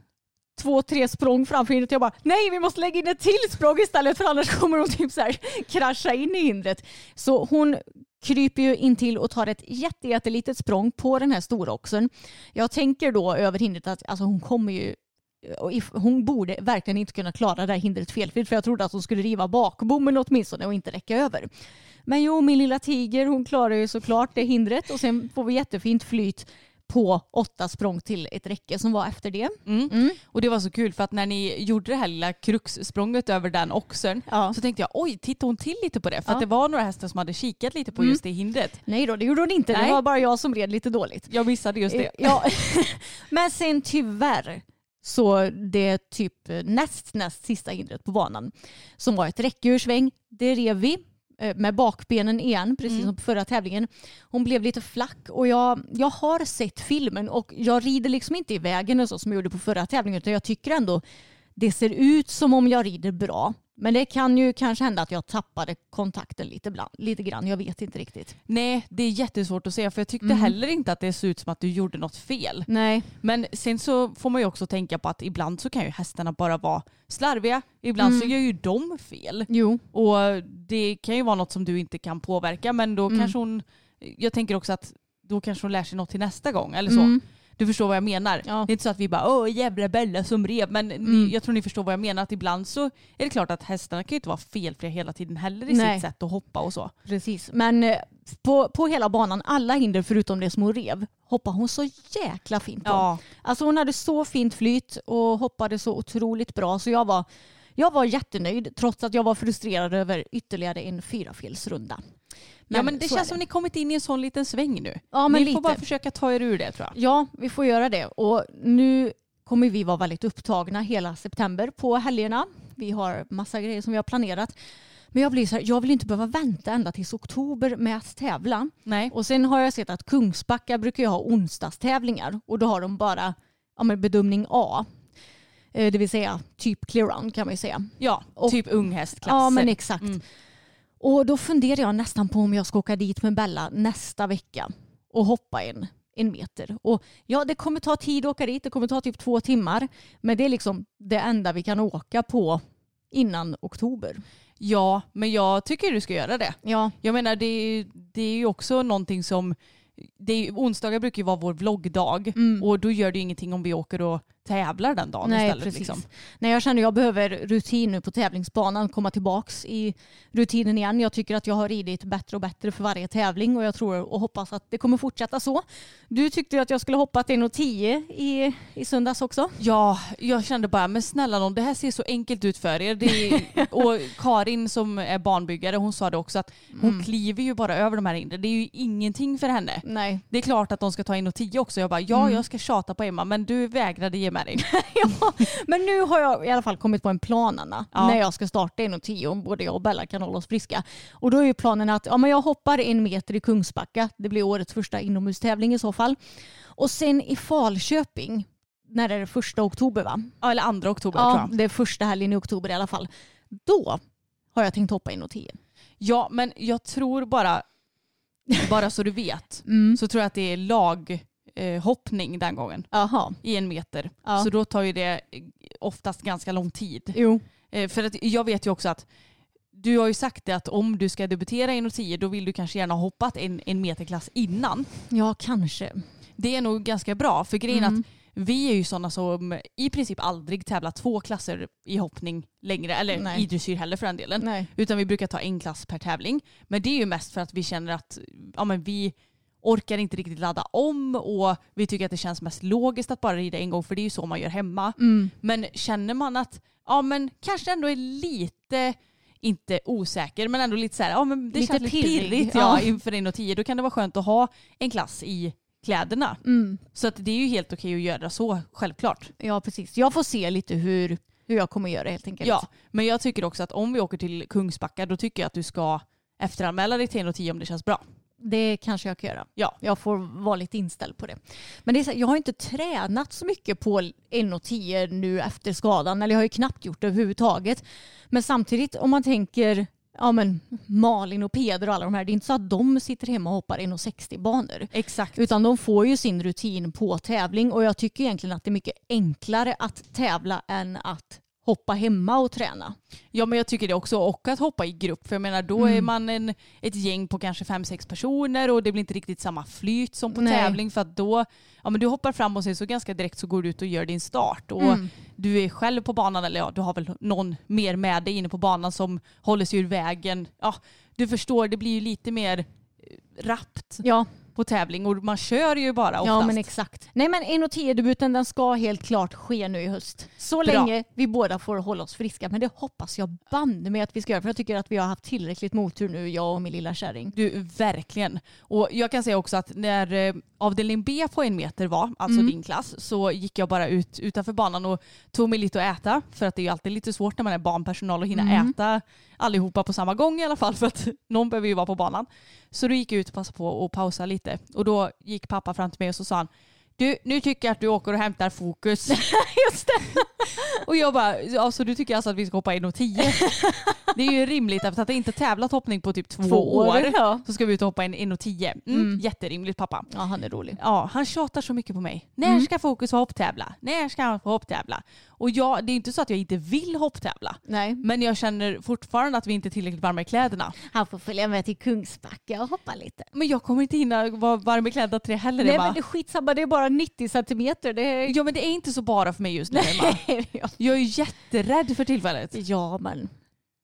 två, tre språng framför hindret. Jag bara, nej vi måste lägga in ett till språng istället för annars kommer hon typ så här krascha in i hindret. Så hon kryper ju in till och tar ett jätte, jättelitet språng på den här stora oxen. Jag tänker då över hindret att alltså, hon kommer ju hon borde verkligen inte kunna klara det här hindret felfritt för jag trodde att hon skulle riva bakbommen åtminstone och inte räcka över. Men jo, min lilla tiger hon klarar ju såklart det hindret och sen får vi jättefint flyt på åtta språng till ett räcke som var efter det. Mm. Mm. Och det var så kul för att när ni gjorde det här lilla kruxsprånget över den oxen Ja. så tänkte jag oj, tittar hon till lite på det? För Ja. att det var några hästar som hade kikat lite på Mm. just det hindret. Nej då, det gjorde hon inte. Det Nej. var bara jag som red lite dåligt. Jag missade just det. Eh, Ja. [LAUGHS] Men sen tyvärr så det typ näst näst sista hindret på banan som var ett räcke ur sväng. Det rev vi med bakbenen igen, precis Mm. som på förra tävlingen. Hon blev lite flack och jag, jag har sett filmen och jag rider liksom inte i vägen och så som jag gjorde på förra tävlingen utan jag tycker ändå det ser ut som om jag rider bra. Men det kan ju kanske hända att jag tappade kontakten lite, bland, lite grann. Jag vet inte riktigt. Nej, det är jättesvårt att säga för jag tyckte Mm. heller inte att det såg ut som att du gjorde något fel. Nej. Men sen så får man ju också tänka på att ibland så kan ju hästarna bara vara slarviga. Ibland så Mm. gör ju de fel. Jo. Och det kan ju vara något som du inte kan påverka men då Mm. kanske hon, jag tänker också att då kanske hon lär sig något till nästa gång eller så. Du förstår vad jag menar. Ja. Det är inte så att vi bara åh jävla Bella som rev men Mm. jag tror ni förstår vad jag menar att ibland så är det klart att hästarna kan ju inte vara felfria hela tiden heller i Nej. sitt sätt att hoppa och så. Precis, men eh, på, på hela banan, alla hinder förutom det små rev, hoppade hon så jäkla fint på. Ja. Alltså hon hade så fint flyt och hoppade så otroligt bra så jag var, jag var jättenöjd trots att jag var frustrerad över ytterligare en fyrafelsrunda. Ja men det känns är som ni kommit in i en sån liten sväng nu. Ja men ni lite. får bara försöka ta er ur det tror jag. Ja, vi får göra det. Och nu kommer vi vara väldigt upptagna hela september på helgerna. Vi har massa grejer som vi har planerat. Men jag blir så här, jag vill inte behöva vänta ända tills oktober med att tävla. Nej. Och sen har jag sett att Kungsbacka brukar ju ha onsdagstävlingar och då har de bara ja, men bedömning A. Eh, Det vill säga typ clear-round kan man ju säga. Ja, Och- typ unghästklasser. Ja men exakt. Mm. Och då funderar jag nästan på om jag ska åka dit med Bella nästa vecka och hoppa en, en meter. Och ja, det kommer ta tid att åka dit. Det kommer ta typ två timmar. Men det är liksom det enda vi kan åka på innan oktober. Ja, men jag tycker du ska göra det. Ja, Jag menar det är, det är ju också någonting som, det är, onsdagar brukar ju vara vår vloggdag Mm. och då gör det ju ingenting om vi åker och tävlar den dagen Nej, istället. precis. Liksom. Nej, jag känner att jag behöver rutin nu på tävlingsbanan, komma tillbaks i rutinen igen. Jag tycker att jag har ridit bättre och bättre för varje tävling och jag tror och hoppas att det kommer fortsätta så. Du tyckte ju att jag skulle hoppa till 1,10 i, i söndags också. Ja, jag kände bara, men snälla någon, det här ser så enkelt ut för er. Är, [LAUGHS] och Karin som är barnbyggare, hon sa det också att hon Mm. kliver ju bara över de här hindren. Det är ju ingenting för henne. Nej. Det är klart att de ska ta in och tio också. Jag bara, ja Mm. jag ska tjata på Emma men du vägrade ge med dig. [LAUGHS] ja, men nu har jag i alla fall kommit på en plan Anna, Ja. när jag ska starta 1,10 om både jag och Bella kan hålla oss friska. Och då är ju planen att ja, men jag hoppar en meter i Kungsbacka. Det blir årets första inomhustävling i så fall. Och sen i Falköping, när är det första oktober va? Ja, eller andra oktober tror Ja, jag. det är första helgen i oktober i alla fall. Då har jag tänkt hoppa 1,10. Ja men jag tror bara, bara så du vet, Mm. så tror jag att det är laghoppning eh, hoppning den gången Jaha. i en meter. Ja. Så då tar ju det eh, oftast ganska lång tid. Jo. Eh, för att jag vet ju också att du har ju sagt det att om du ska debutera i 10 då vill du kanske gärna ha hoppat en, en meterklass innan. Ja, kanske. Det är nog ganska bra för grejen Mm. att vi är ju sådana som i princip aldrig tävlar två klasser i hoppning längre, eller Nej. i dressyr heller för den delen. Nej. Utan vi brukar ta en klass per tävling. Men det är ju mest för att vi känner att ja, men vi orkar inte riktigt ladda om och vi tycker att det känns mest logiskt att bara rida en gång för det är ju så man gör hemma. Mm. Men känner man att ja men kanske ändå är lite inte osäker men ändå lite så här, ja men det Lite känns lite pirrig, pirrigt ja. ja. inför 1.10 då kan det vara skönt att ha en klass i kläderna. Mm. Så att det är ju helt okej att göra så, självklart. Ja, precis. Jag får se lite hur, hur jag kommer göra helt enkelt. Ja, men jag tycker också att om vi åker till Kungsbacka då tycker jag att du ska efteranmäla dig till 1.10 om det känns bra. Det kanske jag kan göra. Ja. Jag får vara lite inställd på det. Men det är så, här, jag har inte tränat så mycket på 1,10 nu efter skadan. Eller jag har ju knappt gjort det överhuvudtaget. Men samtidigt om man tänker ja, men Malin och Peder och alla de här. Det är inte så att de sitter hemma och hoppar 1,60 banor. Exakt. Utan de får ju sin rutin på tävling och jag tycker egentligen att det är mycket enklare att tävla än att hoppa hemma och träna. Ja men jag tycker det också och att hoppa i grupp för jag menar då är Mm. man en, ett gäng på kanske fem sex personer och det blir inte riktigt samma flyt som på Nej. tävling för att då, ja men du hoppar fram och sen så ganska direkt så går du ut och gör din start och Mm. du är själv på banan eller ja du har väl någon mer med dig inne på banan som håller sig ur vägen. Ja du förstår det blir ju lite mer eh, rappt Ja, på tävling och man kör ju bara oftast. Ja men exakt. Nej men 1,10 debuten den ska helt klart ske nu i höst. Så Bra. länge vi båda får hålla oss friska. Men det hoppas jag banne med att vi ska göra. För jag tycker att vi har haft tillräckligt motur nu jag och min lilla kärring. Du, verkligen. Och jag kan säga också att när eh, avdelning B på en meter var, alltså Mm. din klass, så gick jag bara ut utanför banan och tog mig lite att äta. För att det är ju alltid lite svårt när man är barnpersonal att hinna Mm. äta allihopa på samma gång i alla fall. [LAUGHS] För att någon behöver ju vara på banan. Så då gick jag ut och passade på att pausa lite. Och då gick pappa fram till mig och så sa han du, nu tycker jag att du åker och hämtar fokus. [LAUGHS] Just det. Och jag bara, ja, så du tycker alltså att vi ska hoppa in och tio? Det är ju rimligt efter att jag inte tävlat hoppning på typ två, Två år, år. ja. Så ska vi ut och hoppa in, in och tio. Mm, Mm. Jätterimligt pappa. Ja han är rolig. Ja, han tjatar så mycket på mig. När Mm. ska Fokus få hopptävla? När ska han få hopptävla? Och jag, det är inte så att jag inte vill hopptävla. Nej. Men jag känner fortfarande att vi inte är tillräckligt varma i kläderna. Han får följa med till Kungsbacka och hoppa lite. Men jag kommer inte hinna vara varm i kläderna till det heller Nej Emma. men det är skitsamma, det är bara 90 centimeter. Det är... Ja men det är inte så bara för mig just nu Emma. [LAUGHS] Jag är jätterädd för tillfället. ja men.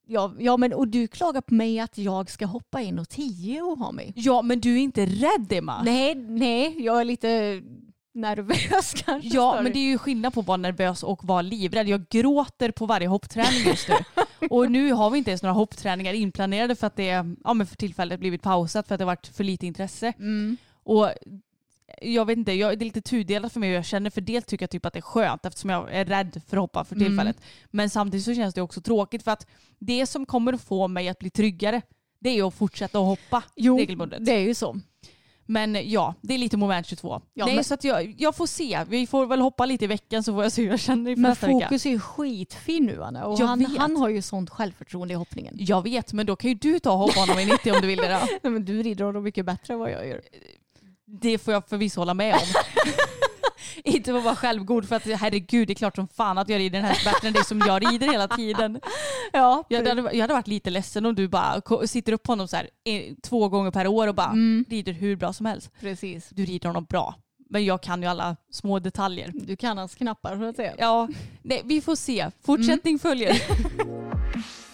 Ja, ja men och du klagar på mig att jag ska hoppa in och 10 och ha mig. Ja men du är inte rädd Emma. Nej, nej, jag är lite nervös [LAUGHS] kanske. Ja, men det är ju skillnad på att vara nervös och vara livrädd. Jag gråter på varje hoppträning just nu. [LAUGHS] och nu har vi inte ens några hoppträningar inplanerade för att det ja, men för tillfället blivit pausat för att det varit för lite intresse. Mm. Och jag vet inte, jag, det är lite tudelat för mig och jag känner för dels tycker jag typ att det är skönt eftersom jag är rädd för att hoppa för Mm. tillfället. Men samtidigt så känns det också tråkigt för att det som kommer att få mig att bli tryggare det är ju att fortsätta att hoppa Jo, regelbundet. det är ju så. Men ja, det är lite moment 22. Ja, Nej, men- så att jag, jag får se. Vi får väl hoppa lite i veckan så får jag se hur jag känner inför Men nästa vecka. Fokus är ju skitfin nu Anna och han, han har ju sånt självförtroende i hoppningen. Jag vet, men då kan ju du ta och hoppa honom i 90 om du vill det då. [LAUGHS] Nej, Men du rider honom mycket bättre än vad jag gör. Det får jag förvisso hålla med om. [LAUGHS] inte för att vara självgod för att herregud det är klart som fan att jag rider den här bättre än dig som jag rider hela tiden. [LAUGHS] Ja, Jag hade, jag hade varit lite ledsen om du bara sitter upp på honom så här, eh, två gånger per år och bara Mm. rider hur bra som helst. precis. Du rider honom bra. Men jag kan ju alla små detaljer. Du kan hans knappar så att säga. Ja, nej, vi får se. Fortsättning följer. [LAUGHS]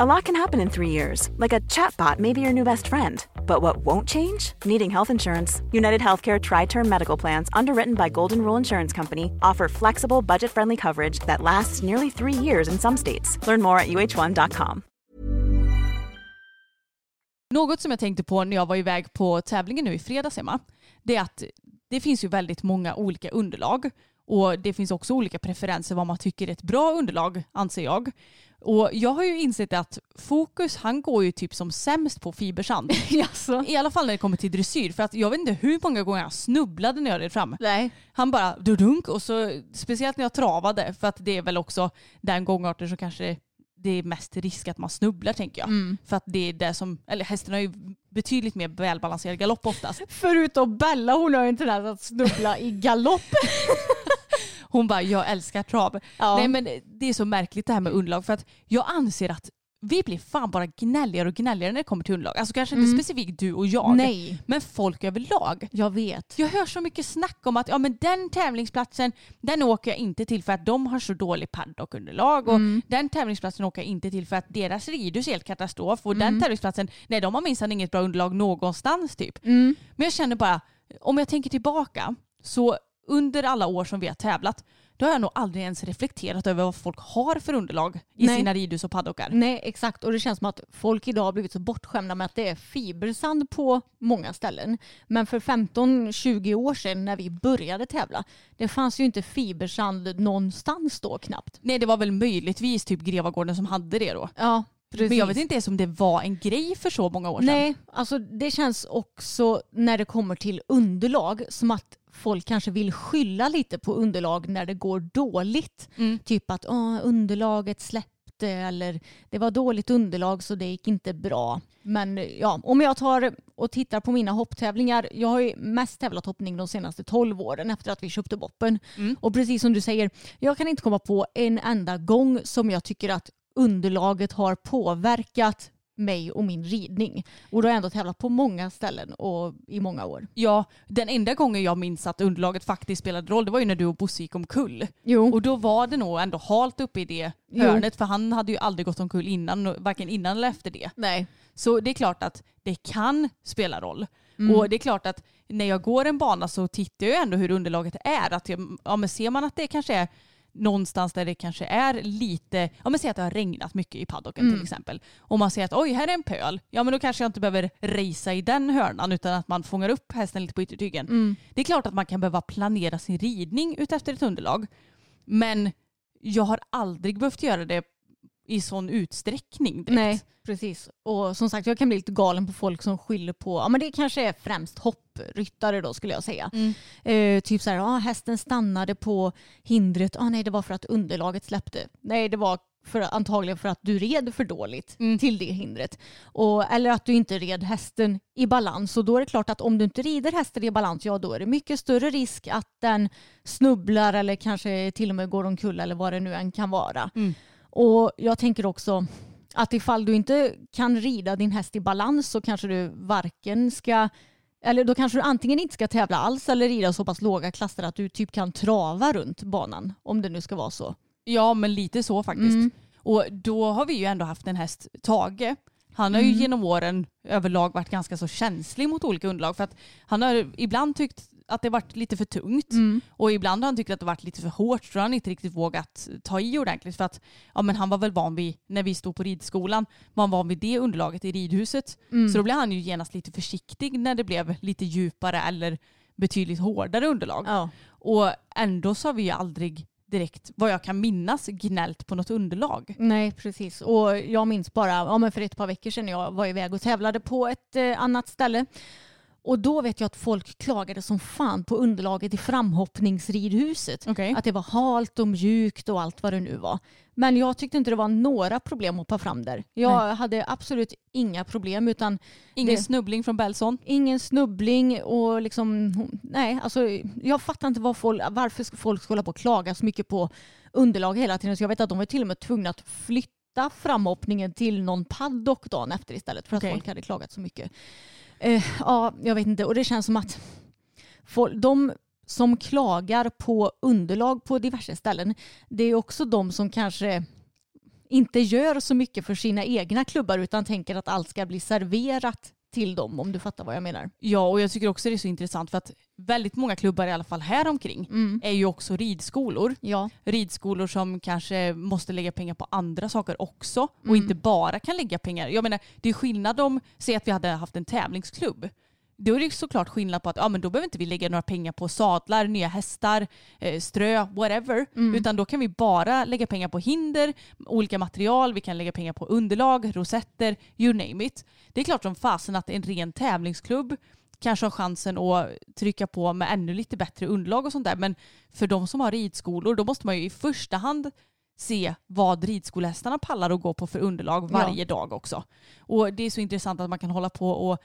A lot can happen in three years, like a chatbot may be your new best friend. But what won't change? Needing health insurance. United Healthcare Tri Term Medical Plans, underwritten by Golden Rule Insurance Company, offer flexible, budget friendly coverage that lasts nearly three years in some states. Learn more at uh1.com. Något som jag tänkte på när jag var iväg på tävlingen nu i fredags Emma, det är att det finns ju väldigt många olika underlag och det finns också olika preferenser vad man tycker är ett bra underlag anser jag. Och jag har ju insett att Fokus han går ju typ som sämst på fibersand. [LAUGHS] Jaså? I alla fall när det kommer till dressyr för att jag vet inte hur många gånger jag snubblade när jag red fram. Nej. Han bara dudunk och så speciellt när jag travade för att det är väl också den gångarten som kanske det är mest risk att man snubblar tänker jag. För att det är det som, eller hästen har ju betydligt mer välbalanserad galopp oftast. Förutom Bella, hon har ju en tendens att snubbla i galopp. [LAUGHS] Hon bara, jag älskar trav. Ja. Nej men det är så märkligt det här med underlag för att jag anser att vi blir fan bara gnälligare och gnälligare när det kommer till underlag. Alltså kanske inte specifikt du och jag. Nej. Men folk överlag. Jag vet. Jag hör så mycket snack om att ja, men den tävlingsplatsen den åker jag inte till för att de har så dålig paddockunderlag och den tävlingsplatsen åker jag inte till för att deras ridhus är helt katastrof och den tävlingsplatsen, nej de har minsann inget bra underlag någonstans typ. Men jag känner bara, om jag tänker tillbaka så under alla år som vi har tävlat då har jag nog aldrig ens reflekterat över vad folk har för underlag i Nej. sina ridhus och paddockar. Nej exakt och det känns som att folk idag har blivit så bortskämda med att det är fibersand på många ställen. Men för 15-20 år sedan när vi började tävla det fanns ju inte fibersand någonstans då knappt. Nej det var väl möjligtvis typ Grevagården som hade det då. Ja precis. Men jag vet inte ens om det var en grej för så många år sedan. Nej, alltså det känns också när det kommer till underlag som att folk kanske vill skylla lite på underlag när det går dåligt. Mm. Typ att Åh, underlaget släppte eller det var dåligt underlag så det gick inte bra. Men ja, om jag tar och tittar på mina hopptävlingar. Jag har ju mest tävlat hoppning de senaste 12 åren efter att vi köpte boppen. Mm. Och precis som du säger, jag kan inte komma på en enda gång som jag tycker att underlaget har påverkat mig och min ridning. Och då har jag ändå tävlat på många ställen och i många år. Ja, den enda gången jag minns att underlaget faktiskt spelade roll det var ju när du och Bosse gick omkull. Jo. Och då var det nog ändå halt uppe i det Jo. hörnet för han hade ju aldrig gått omkull innan, varken innan eller efter det. Nej. Så det är klart att det kan spela roll. Mm. Och det är klart att när jag går en bana så tittar jag ändå hur underlaget är. Att jag, ja, men ser man att det kanske är någonstans där det kanske är lite, ja men säg att det har regnat mycket i paddocken Mm. till exempel. Och man ser att oj här är en pöl, ja men då kanske jag inte behöver racea i den hörnan utan att man fångar upp hästen lite på yttertygen. Mm. Det är klart att man kan behöva planera sin ridning utefter ett underlag. Men jag har aldrig behövt göra det i sån utsträckning direkt. Nej, precis. Och som sagt, jag kan bli lite galen på folk som skyller på, ja men det kanske är främst hoppryttare då skulle jag säga. Mm. Eh, typ så här, ah, hästen stannade på hindret, ah, nej det var för att underlaget släppte. Nej, det var för, antagligen för att du red för dåligt Mm. till det hindret. Och, eller att du inte red hästen i balans. Och då är det klart att om du inte rider hästen i balans, ja då är det mycket större risk att den snubblar eller kanske till och med går omkull eller vad det nu än kan vara. Mm. Och jag tänker också att ifall du inte kan rida din häst i balans så kanske du varken ska eller då kanske du antingen inte ska tävla alls eller rida så pass låga klasser att du typ kan trava runt banan. Om det nu ska vara så. Ja men lite så faktiskt. Mm. Och då har vi ju ändå haft en häst, Tage. Han har ju Mm. genom åren överlag varit ganska så känslig mot olika underlag för att han har ibland tyckt att det varit lite för tungt. Mm. Och ibland har han tyckt att det varit lite för hårt så har han inte riktigt vågat ta i ordentligt för att ja, men han var väl van vid, när vi stod på ridskolan, var han van vid det underlaget i ridhuset. Mm. Så då blev han ju genast lite försiktig när det blev lite djupare eller betydligt hårdare underlag. Ja. Och ändå så har vi ju aldrig direkt, vad jag kan minnas, gnällt på något underlag. Nej, precis. Och jag minns bara, ja, men för ett par veckor sedan jag var iväg och tävlade på ett eh, annat ställe. Och då vet jag att folk klagade som fan på underlaget i framhoppningsridhuset. Okej. Att det var halt och mjukt och allt vad det nu var. Men jag tyckte inte det var några problem att hoppa fram där. Jag hade absolut inga problem utan Ingen det- snubbling från Bellson. ingen snubbling och liksom, nej, alltså jag fattar inte vad folk, varför folk ska hålla på och klaga så mycket på underlag hela tiden. Så jag vet att de var till och med tvungna att flytta framhoppningen till någon paddock dagen efter istället för att folk hade klagat så mycket. Eh, ja, jag vet inte och det känns som att folk, de som klagar på underlag på diverse ställen, det är också de som kanske inte gör så mycket för sina egna klubbar utan tänker att allt ska bli serverat till dem om du fattar vad jag menar. Ja, och jag tycker också det är så intressant för att väldigt många klubbar i alla fall här omkring Mm. är ju också ridskolor. Ja. Ridskolor som kanske måste lägga pengar på andra saker också och Mm. inte bara kan lägga pengar. Jag menar, det är skillnad om, säg att vi hade haft en tävlingsklubb. Då är det såklart skillnad på att ja, men då behöver inte vi lägga några pengar på sadlar, nya hästar, eh, strö, whatever. Mm. Utan då kan vi bara lägga pengar på hinder, olika material, vi kan lägga pengar på underlag, rosetter, you name it. Det är klart som fasen att en ren tävlingsklubb kanske har chansen att trycka på med ännu lite bättre underlag och sånt där. Men för de som har ridskolor då måste man ju i första hand se vad ridskolehästarna pallar att gå på för underlag varje dag också. Och det är så intressant att man kan hålla på och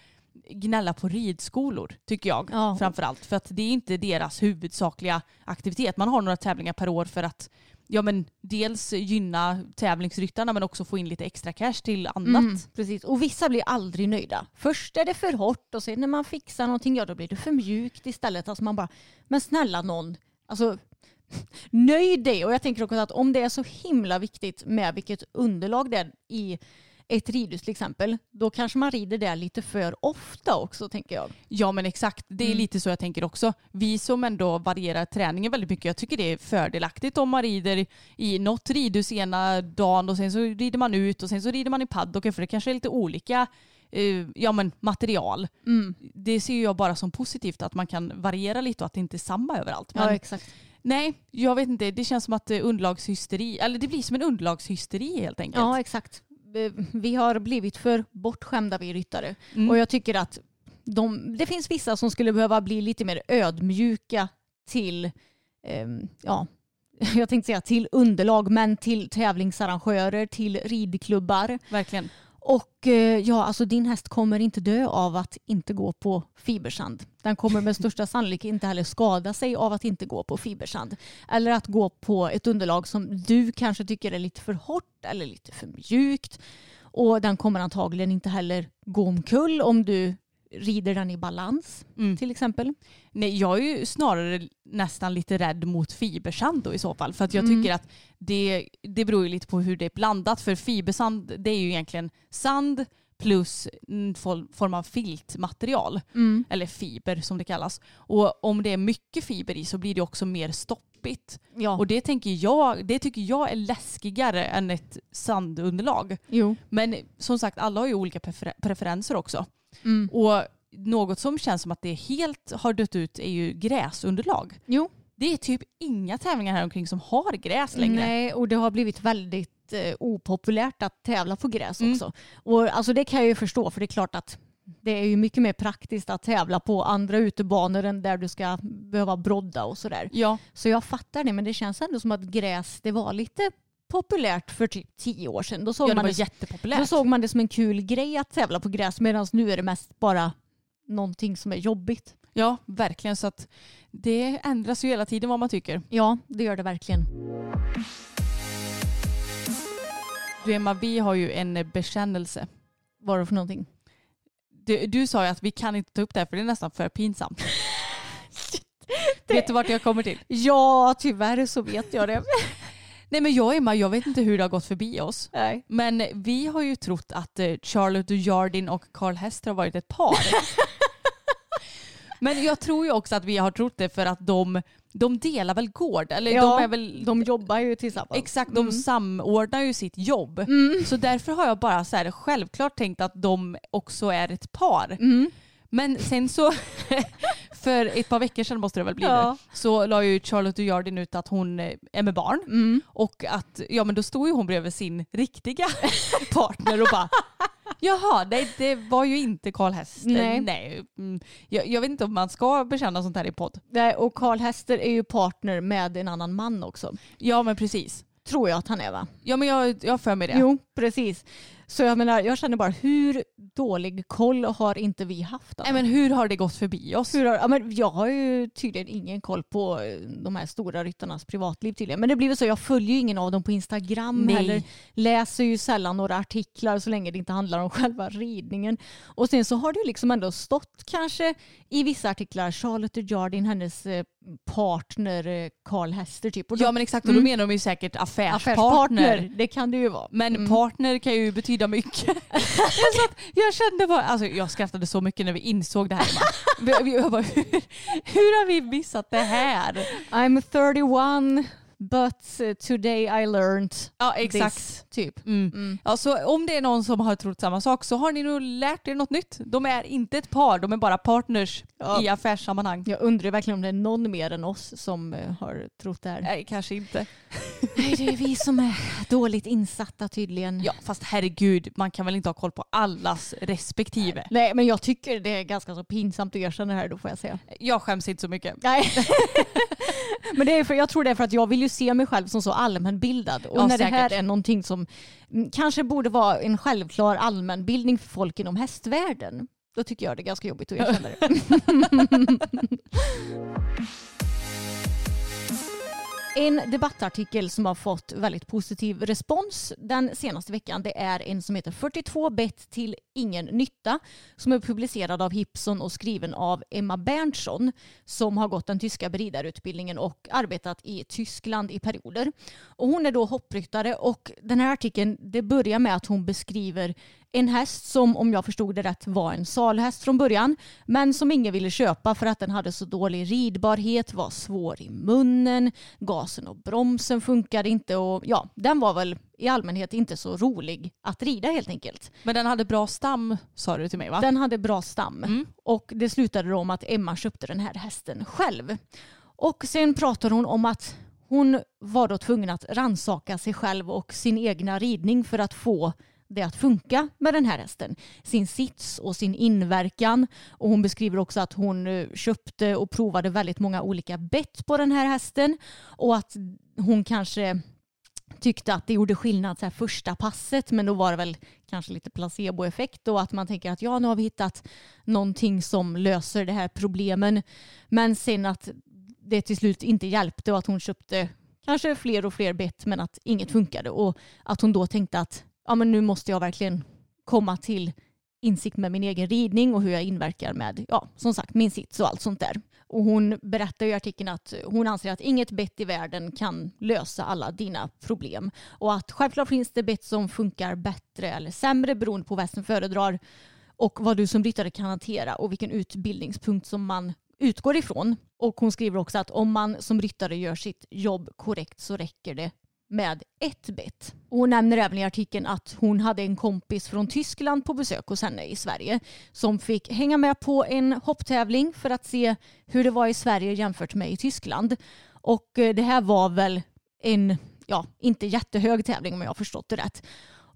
gnälla på ridskolor tycker jag Ja. framförallt. För att det är inte deras huvudsakliga aktivitet. Man har några tävlingar per år för att ja, men dels gynna tävlingsryttarna men också få in lite extra cash till annat. Mm, precis. Och vissa blir aldrig nöjda. Först är det för hårt och sen när man fixar någonting, ja då blir det för mjukt istället. Alltså man bara, men snälla någon, alltså [LAUGHS] nöj dig. Och jag tänker också att om det är så himla viktigt med vilket underlag det är i ett ridhus till exempel, då kanske man rider där lite för ofta också tänker jag. Ja men exakt, det är Mm. lite så jag tänker också. Vi som ändå varierar träningen väldigt mycket, jag tycker det är fördelaktigt om man rider i något ridhus ena dagen och sen så rider man ut och sen så rider man i paddocken för det kanske är lite olika eh, ja, men material. Mm. Det ser jag bara som positivt att man kan variera lite och att det inte är samma överallt. Men Ja exakt. nej, jag vet inte, det känns som att eh, underlagshysteri, eller det blir som en underlagshysteri helt enkelt. Ja exakt. Eh, Vi har blivit för bortskämda vi ryttare. Mm. Och jag tycker att de, det finns vissa som skulle behöva bli lite mer ödmjuka till, ehm, ja, [LAUGHS] jag tänkte säga till underlag, men till tävlingsarrangörer, till ridklubbar. Verkligen. Och eh, ja, alltså din häst kommer inte dö av att inte gå på fibersand. Den kommer med [LAUGHS] största sannolikhet inte heller skada sig av att inte gå på fibersand. Eller att gå på ett underlag som du kanske tycker är lite för hårt eller lite för mjukt. Och den kommer antagligen inte heller gå omkull om du rider den i balans Mm. till exempel. Nej, jag är ju snarare nästan lite rädd mot fibersand då i så fall. För att jag Mm. tycker att det, det beror ju lite på hur det är blandat. För fibersand det är ju egentligen sand plus form av filtmaterial. Eller fiber som det kallas. Och om det är mycket fiber i så blir det också mer stoppigt. Ja, Och det, tänker jag, det tycker jag är läskigare än ett sandunderlag. jo. Men som sagt, alla har ju olika prefer- preferenser också. Mm. Och något som känns som att det helt har dött ut är ju gräsunderlag. Jo. Det är typ inga tävlingar här omkring som har gräs längre. Nej, och det har blivit väldigt eh, opopulärt att tävla på gräs Mm. också. Och alltså det kan jag ju förstå för det är klart att det är ju mycket mer praktiskt att tävla på andra utebanor än där du ska behöva brodda och sådär. Ja, Så jag fattar det men det känns ändå som att gräs det var lite populärt för typ tio år sedan. Då såg, ja det man, det, jättepopulärt. då såg man det som en kul grej att tävla på gräs medan nu är det mest bara någonting som är jobbigt. Ja, verkligen. Så att det ändras ju hela tiden vad man tycker. Ja, det gör det verkligen. Du Emma, vi har ju en bekännelse. Vad det för någonting? Du, du sa ju att vi kan inte ta upp det här för det är nästan för pinsamt. [LAUGHS] Vet du vart jag kommer till? Ja, tyvärr så vet jag det. [LAUGHS] Nej men jag och Emma, jag vet inte hur det har gått förbi oss. Nej. Men vi har ju trott att eh, Charlotte Jardin och Carl Hester har varit ett par. [LAUGHS] Men jag tror ju också att vi har trott det för att de, de delar väl gård. Eller Ja, de är väl... De jobbar ju tillsammans. Exakt, de Mm. samordnar ju sitt jobb. Så därför har jag bara så här självklart tänkt att de också är ett par. Mm. Men sen så, [LAUGHS] för ett par veckor sedan måste det väl bli Ja. nu, så la ju Charlotte Jardin ut att hon eh, är med barn. Mm. Och att, ja men då stod ju hon bredvid sin riktiga [LAUGHS] partner och bara Jaha, nej det var ju inte Karl Hester. Nej. Nej. Mm. Jag, jag vet inte om man ska bekänna sånt här i podd. Nej, och Karl Hester är ju partner med en annan man också. Ja men precis. Tror jag att han är va? Ja men jag, jag har för mig det. Jo, precis. Så jag menar, jag känner bara hur dålig koll har inte vi haft? Nej men hur har det gått förbi oss? Har, ja, men jag har ju tydligen ingen koll på eh, de här stora ryttarnas privatliv tydligen. Men det blir väl så, jag följer ju ingen av dem på Instagram Nej. heller. Läser ju sällan några artiklar så länge det inte handlar om [LAUGHS] själva ridningen. Och sen så har det ju liksom ändå stått kanske i vissa artiklar Charlotte Jardin, hennes eh, partner eh, Carl Hester typ. Och då, Ja men exakt och då Mm. menar de ju säkert affärspartner. affärspartner, det kan det ju vara. Men Mm. partner kan ju betyda mycket. [LAUGHS] jag, satt, jag kände bara, alltså jag skrattade så mycket när vi insåg det här. Jag bara, [LAUGHS] hur, hur har vi missat det här? I'm 31 but eh, today I learned Ja this, typ. Mm. Mm. Ja, så om det är någon som har trott samma sak så har ni nog lärt er något nytt. De är inte ett par, de är bara partners Ja. i affärssammanhang. Jag undrar verkligen om det är någon mer än oss som eh, har trott det här. Nej, kanske inte. [LAUGHS] Nej, det är vi som är dåligt insatta tydligen. Ja, fast herregud, man kan väl inte ha koll på allas respektive. Nej, men jag tycker det är ganska så pinsamt att erkänna det här då får jag säga. Jag skäms inte så mycket. Nej. [LAUGHS] [LAUGHS] men det är för, jag tror det är för att jag vill ju se mig själv som så allmänbildad. Och Ja, när det här säkert. är någonting som kanske borde vara en självklar allmänbildning för folk inom hästvärlden. Då tycker jag det är ganska jobbigt att erkänna det. [LAUGHS] [LAUGHS] En debattartikel som har fått väldigt positiv respons den senaste veckan det är en som heter 42 bett till ingen nytta som är publicerad av Hipson och skriven av Emma Berntsson som har gått den tyska beridarutbildningen och arbetat i Tyskland i perioder. Och hon är då hoppryttare och den här artikeln det börjar med att hon beskriver en häst som om jag förstod det rätt var en salhäst från början men som ingen ville köpa för att den hade så dålig ridbarhet, var svår i munnen, gasen och bromsen funkade inte och ja, den var väl i allmänhet inte så rolig att rida helt enkelt. Men den hade bra stam sa du till mig va? Den hade bra stam Mm. och det slutade då om att Emma köpte den här hästen själv. Och sen pratar hon om att hon var då tvungen att ransaka sig själv och sin egna ridning för att få det att funka med den här hästen. Sin sits och sin inverkan. Och hon beskriver också att hon eh, köpte och provade väldigt många olika bett på den här hästen och att hon kanske tyckte att det gjorde skillnad så här första passet men då var det väl kanske lite placeboeffekt och att man tänker att ja nu har vi hittat någonting som löser det här problemen men sen att det till slut inte hjälpte och att hon köpte kanske fler och fler bett men att inget funkade och att hon då tänkte att ja men nu måste jag verkligen komma till insikt med min egen ridning och hur jag inverkar med, ja som sagt min sits och allt sånt där. Och hon berättar i artikeln att hon anser att inget bett i världen kan lösa alla dina problem. Och att självklart finns det bett som funkar bättre eller sämre beroende på vad som föredrar och vad du som ryttare kan hantera och vilken utbildningspunkt som man utgår ifrån. Och hon skriver också att om man som ryttare gör sitt jobb korrekt så räcker det med ett bett. Och hon nämner även i artikeln att hon hade en kompis från Tyskland på besök hos henne i Sverige som fick hänga med på en hopptävling för att se hur det var i Sverige jämfört med i Tyskland. Och eh, det här var väl en, ja, inte jättehög tävling om jag har förstått det rätt.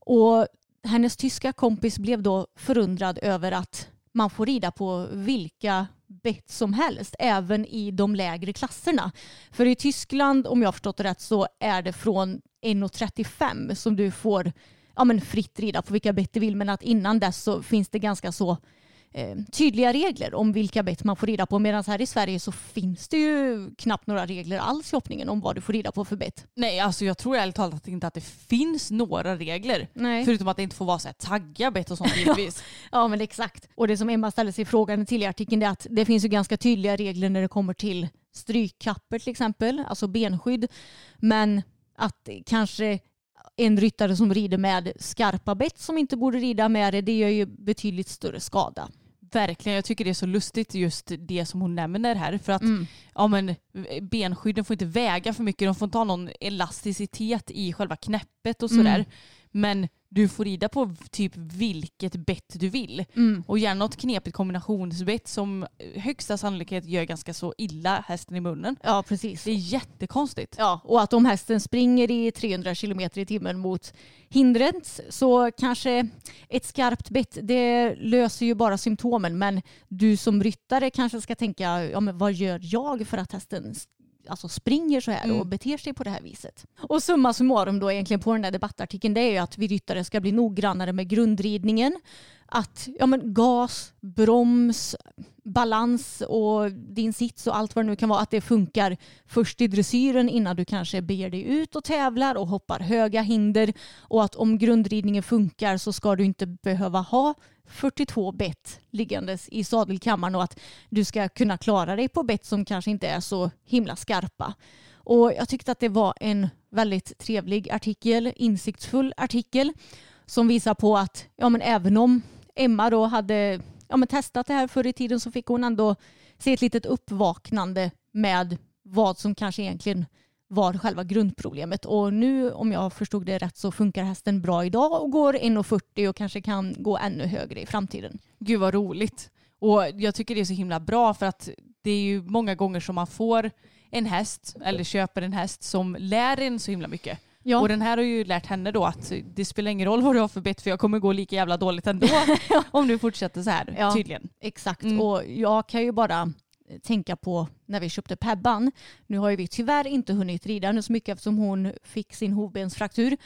Och hennes tyska kompis blev då förundrad över att man får rida på vilka bett som helst, även i de lägre klasserna. För i Tyskland, om jag har förstått det rätt, så är det från 1,35 som du får ja, men fritt rida på vilka bett du vill. Men att innan dess så finns det ganska så eh, tydliga regler om vilka bett man får rida på. Medan här i Sverige så finns det ju knappt några regler alls i hoppningen om vad du får rida på för bett. Nej, alltså jag tror ärligt talat inte att det finns några regler. Nej. Förutom att det inte får vara så här tagga bett och sånt [LAUGHS] givetvis. Ja men exakt. Och det som Emma ställer sig frågan till i artikeln är att det finns ju ganska tydliga regler när det kommer till strykkapper till exempel, alltså benskydd. Men att kanske en ryttare som rider med skarpa bett som inte borde rida med det, det gör ju betydligt större skada. Verkligen, jag tycker det är så lustigt just det som hon nämner här. För att Mm. ja, men, benskydden får inte väga för mycket, de får inte ha någon elasticitet i själva knäppet och sådär. Mm. Men du får rida på typ vilket bett du vill. Mm. Och gärna något knepigt kombinationsbett som högsta sannolikhet gör ganska så illa hästen i munnen. Ja, precis. Det är jättekonstigt. Ja, och att om hästen springer i 300 kilometer i timmen mot hindret så kanske ett skarpt bett det löser ju bara symptomen men du som ryttare kanske ska tänka ja, men vad gör jag för att hästen alltså springer så här och Mm. beter sig på det här viset. Och summa summarum då egentligen på den här debattartikeln det är ju att vi ryttare ska bli noggrannare med grundridningen. Att ja, men gas, broms, balans och din sits och allt vad det nu kan vara, att det funkar först i dressyren innan du kanske beger dig ut och tävlar och hoppar höga hinder. Och att om grundridningen funkar så ska du inte behöva ha 42 bett liggandes i sadelkammaren och att du ska kunna klara dig på bett som kanske inte är så himla skarpa. Och jag tyckte att det var en väldigt trevlig artikel, insiktsfull artikel som visar på att ja, men även om Emma då hade ja, men testat det här förr i tiden så fick hon ändå se ett litet uppvaknande med vad som kanske egentligen var själva grundproblemet. Och nu om jag förstod det rätt så funkar hästen bra idag och går 1,40 och kanske kan gå ännu högre i framtiden. Gud vad roligt. Och jag tycker det är så himla bra för att det är ju många gånger som man får en häst eller köper en häst som lär en så himla mycket. Ja. Och den här har ju lärt henne då att det spelar ingen roll vad du har för bett för jag kommer gå lika jävla dåligt ändå [LAUGHS] om du fortsätter så här Ja. tydligen. Exakt. Mm. Och jag kan ju bara tänka på när vi köpte Pebban. Nu har ju vi tyvärr inte hunnit rida henne så mycket eftersom hon fick sin hovbensfraktur.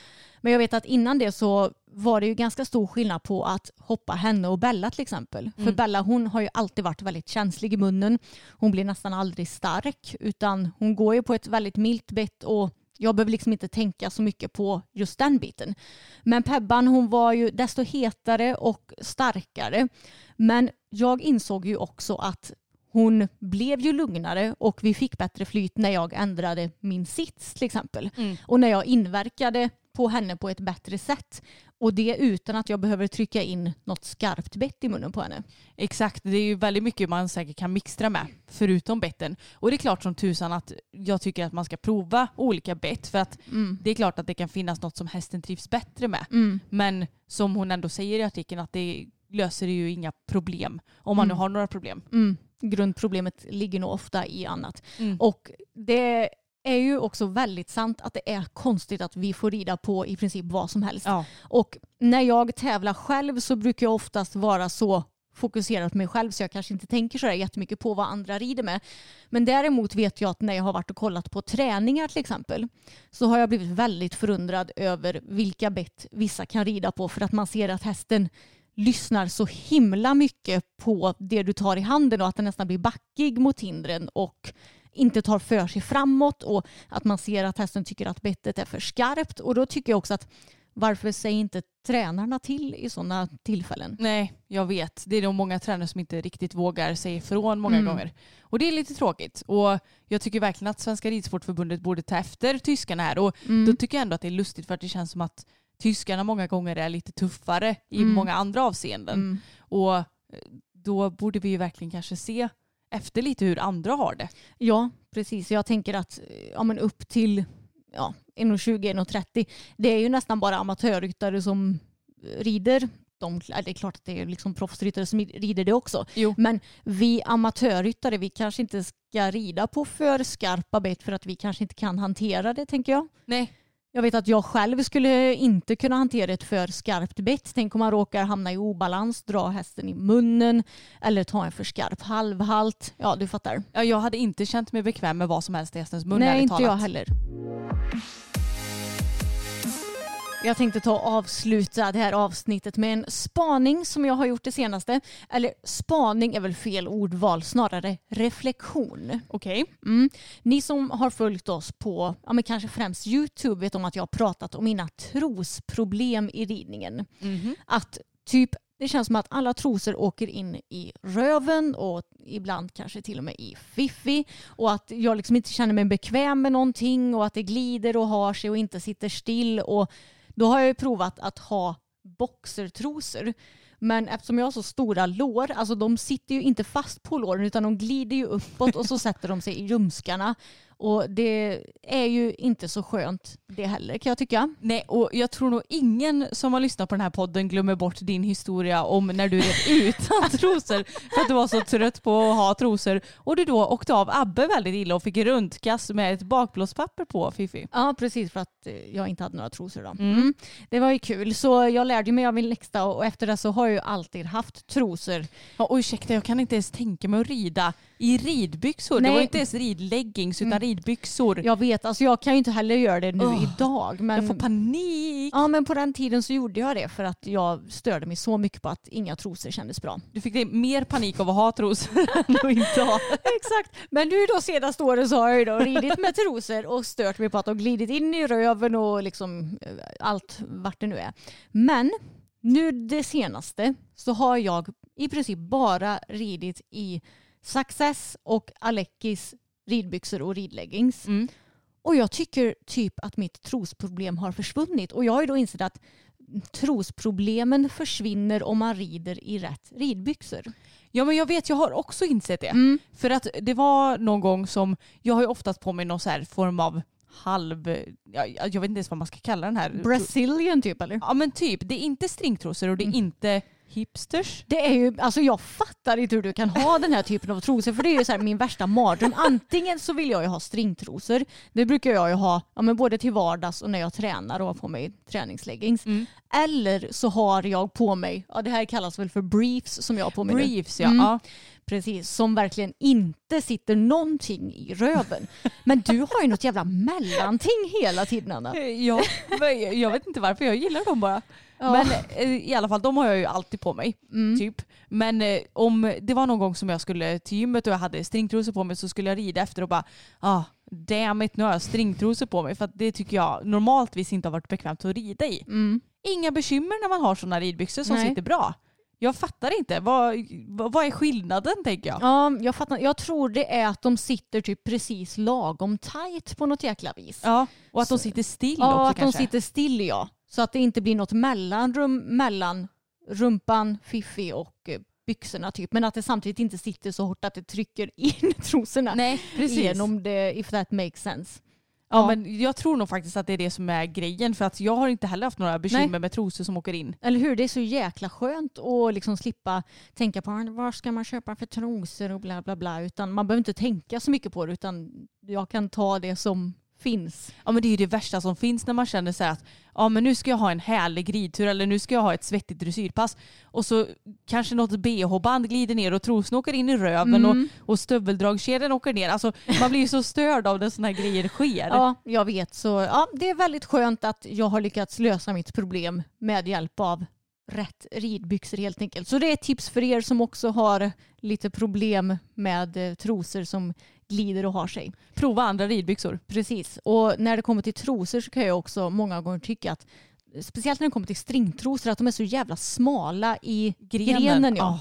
Men jag vet att innan det så var det ju ganska stor skillnad på att hoppa henne och Bella till exempel. För Mm. Bella hon har ju alltid varit väldigt känslig i munnen. Hon blir nästan aldrig stark utan hon går ju på ett väldigt milt bett och jag behöver liksom inte tänka så mycket på just den biten. Men Pebban hon var ju desto hetare och starkare. Men jag insåg ju också att hon blev ju lugnare och vi fick bättre flyt när jag ändrade min sits till exempel. Mm. Och när jag inverkade på henne på ett bättre sätt. Och det utan att jag behöver trycka in något skarpt bett i munnen på henne. Exakt, det är ju väldigt mycket man säkert kan mixtra med förutom betten. Och det är klart som tusan att jag tycker att man ska prova olika bett för att Mm. det är klart att det kan finnas något som hästen trivs bättre med. Mm. Men som hon ändå säger i artikeln att det löser ju inga problem om man nu Mm. har några problem. Mm. Grundproblemet ligger nog ofta i annat. Mm. Och det är ju också väldigt sant att det är konstigt att vi får rida på i princip vad som helst. Ja. Och när jag tävlar själv så brukar jag oftast vara så fokuserad på mig själv så jag kanske inte tänker så jättemycket på vad andra rider med. Men däremot vet jag att när jag har varit och kollat på träningar till exempel så har jag blivit väldigt förundrad över vilka bett vissa kan rida på för att man ser att hästen lyssnar så himla mycket på det du tar i handen och att den nästan blir backig mot hindren och inte tar för sig framåt och att man ser att hästen tycker att bettet är för skarpt och då tycker jag också att varför säger inte tränarna till i sådana tillfällen? Nej, jag vet. Det är nog många tränare som inte riktigt vågar säga ifrån många Mm. gånger. Och det är lite tråkigt. Och jag tycker verkligen att Svenska Ridsportförbundet borde ta efter tyskarna här. Och Mm. då tycker jag ändå att det är lustigt för att det känns som att tyskarna många gånger är lite tuffare i Mm. många andra avseenden. Mm. Och eh, då borde vi ju verkligen kanske se efter lite hur andra har det. Ja, precis. Jag tänker att ja, men upp till ja, 1,20-1,30 det är ju nästan bara amatörryttare som rider. De, det är klart att det är liksom proffsryttare som rider det också. Jo. Men vi amatörryttare vi kanske inte ska rida på för skarpa bett för att vi kanske inte kan hantera det tänker jag. Nej. Jag vet att jag själv skulle inte kunna hantera ett för skarpt bett. Tänk om man råkar hamna i obalans, dra hästen i munnen eller ta en för skarp halvhalt. Ja, du fattar. Ja, jag hade inte känt mig bekväm med vad som helst i hästens mun Nej, inte jag talat. heller. Jag tänkte ta och avsluta det här avsnittet med en spaning som jag har gjort det senaste. Eller spaning är väl fel ordval, snarare reflektion. Okej. Mm. Ni som har följt oss på ja, men kanske främst Youtube vet om att jag har pratat om mina trosproblem i ridningen. Mhm. Att typ det känns som att alla trosor åker in i röven och ibland kanske till och med i fiffi och att jag liksom inte känner mig bekväm med någonting och att det glider och har sig och inte sitter still och då har jag ju provat att ha boxertrosor Men eftersom jag har så stora lår, alltså de sitter ju inte fast på låren utan de glider ju uppåt och så sätter de sig i ljumskarna. Och det är ju inte så skönt det heller kan jag tycka. Nej, och jag tror nog ingen som har lyssnat på den här podden glömmer bort din historia om när du red [LAUGHS] utan trosor för att du var så trött på att ha trosor och du då åkte av Abbe väldigt illa och fick runtkast med ett bakblåspapper på Fifi. Ja, precis för att eh, jag inte hade några trosor då. Mm. Det var ju kul, så jag lärde mig av min läxa och efter det så har jag ju alltid haft trosor. Ja, och ursäkta, jag kan inte ens tänka mig att rida i ridbyxor. Nej. Det var inte ens ridleggings utan ridbyxor. Jag vet, alltså jag kan ju inte heller göra det nu Åh, idag. Men... Jag får panik. Ja men på den tiden så gjorde jag det för att jag störde mig så mycket på att inga trosor kändes bra. Du fick det mer panik av att ha trosor [LAUGHS] än att inte ha. [LAUGHS] Exakt. Men nu då senaste året så har jag ju då ridit med trosor och stört mig på att de glidit in i röven och liksom eh, allt vart det nu är. Men nu det senaste så har jag i princip bara ridit i Success och Alekis ridbyxor och ridleggings. Mm. Och jag tycker typ att mitt trosproblem har försvunnit. Och jag har ju då insett att trosproblemen försvinner om man rider i rätt ridbyxor. Ja men jag vet, jag har också insett det. Mm. För att det var någon gång som, jag har ju oftast på mig någon så här form av halv, jag, jag vet inte ens vad man ska kalla den här. Brazilian typ eller? Ja men typ, det är inte stringtrosor och det är Mm. inte hipsters. Det är ju, alltså jag fattar inte hur du kan ha den här typen av trosor för det är ju så här min värsta mardröm. Antingen så vill jag ju ha stringtrosor. Det brukar jag ju ha ja, men både till vardags och när jag tränar och har på mig träningsleggings. Mm. Eller så har jag på mig, ja det här kallas väl för briefs som jag har på mig nu. Briefs ja. Mm. ja. Precis, som verkligen inte sitter någonting i röven. Men du har ju något jävla mellanting hela tiden Anna. Ja, men jag vet inte varför, jag gillar dem bara. Ja. Men eh, i alla fall, de har jag ju alltid på mig. Mm. Typ. Men eh, om det var någon gång som jag skulle till gymmet och jag hade stringtrosor på mig så skulle jag rida efter och bara ah, damn it, nu har jag stringtrosor på mig. För det tycker jag normaltvis inte har varit bekvämt att rida i. Mm. Inga bekymmer när man har sådana ridbyxor som Nej. sitter bra. Jag fattar inte. Vad, vad är skillnaden tänker jag? Ja, jag fattar. Jag tror det är att de sitter typ precis lagom tight på något jäkla vis. Ja, och att de Så- sitter still Ja, också att de kanske. sitter still ja. Så att det inte blir något mellanrum mellan rumpan, fiffi och eh, byxorna typ. Men att det samtidigt inte sitter så hårt att det trycker [LAUGHS] in trosorna Nej, precis. genom det, if that makes sense. Ja, Ja. men jag tror nog faktiskt att det är det som är grejen. För att jag har inte heller haft några bekymmer Nej. med trosor som åker in. Eller hur? Det är så jäkla skönt att liksom slippa tänka på vad ska man köpa för trosor och bla bla bla. Utan man behöver inte tänka så mycket på det utan jag kan ta det som finns. Ja men det är ju det värsta som finns när man känner så att ja men nu ska jag ha en härlig ridtur eller nu ska jag ha ett svettigt dressyrpass och så kanske något bh-band glider ner och trosorna åker in i röven Mm. och, och stöveldragkedjan åker ner. Alltså man blir ju så störd av när sådana här grejer sker. Ja, jag vet. Så ja, det är väldigt skönt att jag har lyckats lösa mitt problem med hjälp av rätt ridbyxor helt enkelt. Så det är ett tips för er som också har lite problem med eh, trosor som glider och har sig. Prova andra ridbyxor. Precis. Och när det kommer till trosor så kan jag också många gånger tycka att speciellt när det kommer till stringtrosor att de är så jävla smala i grenen. ja. Ja,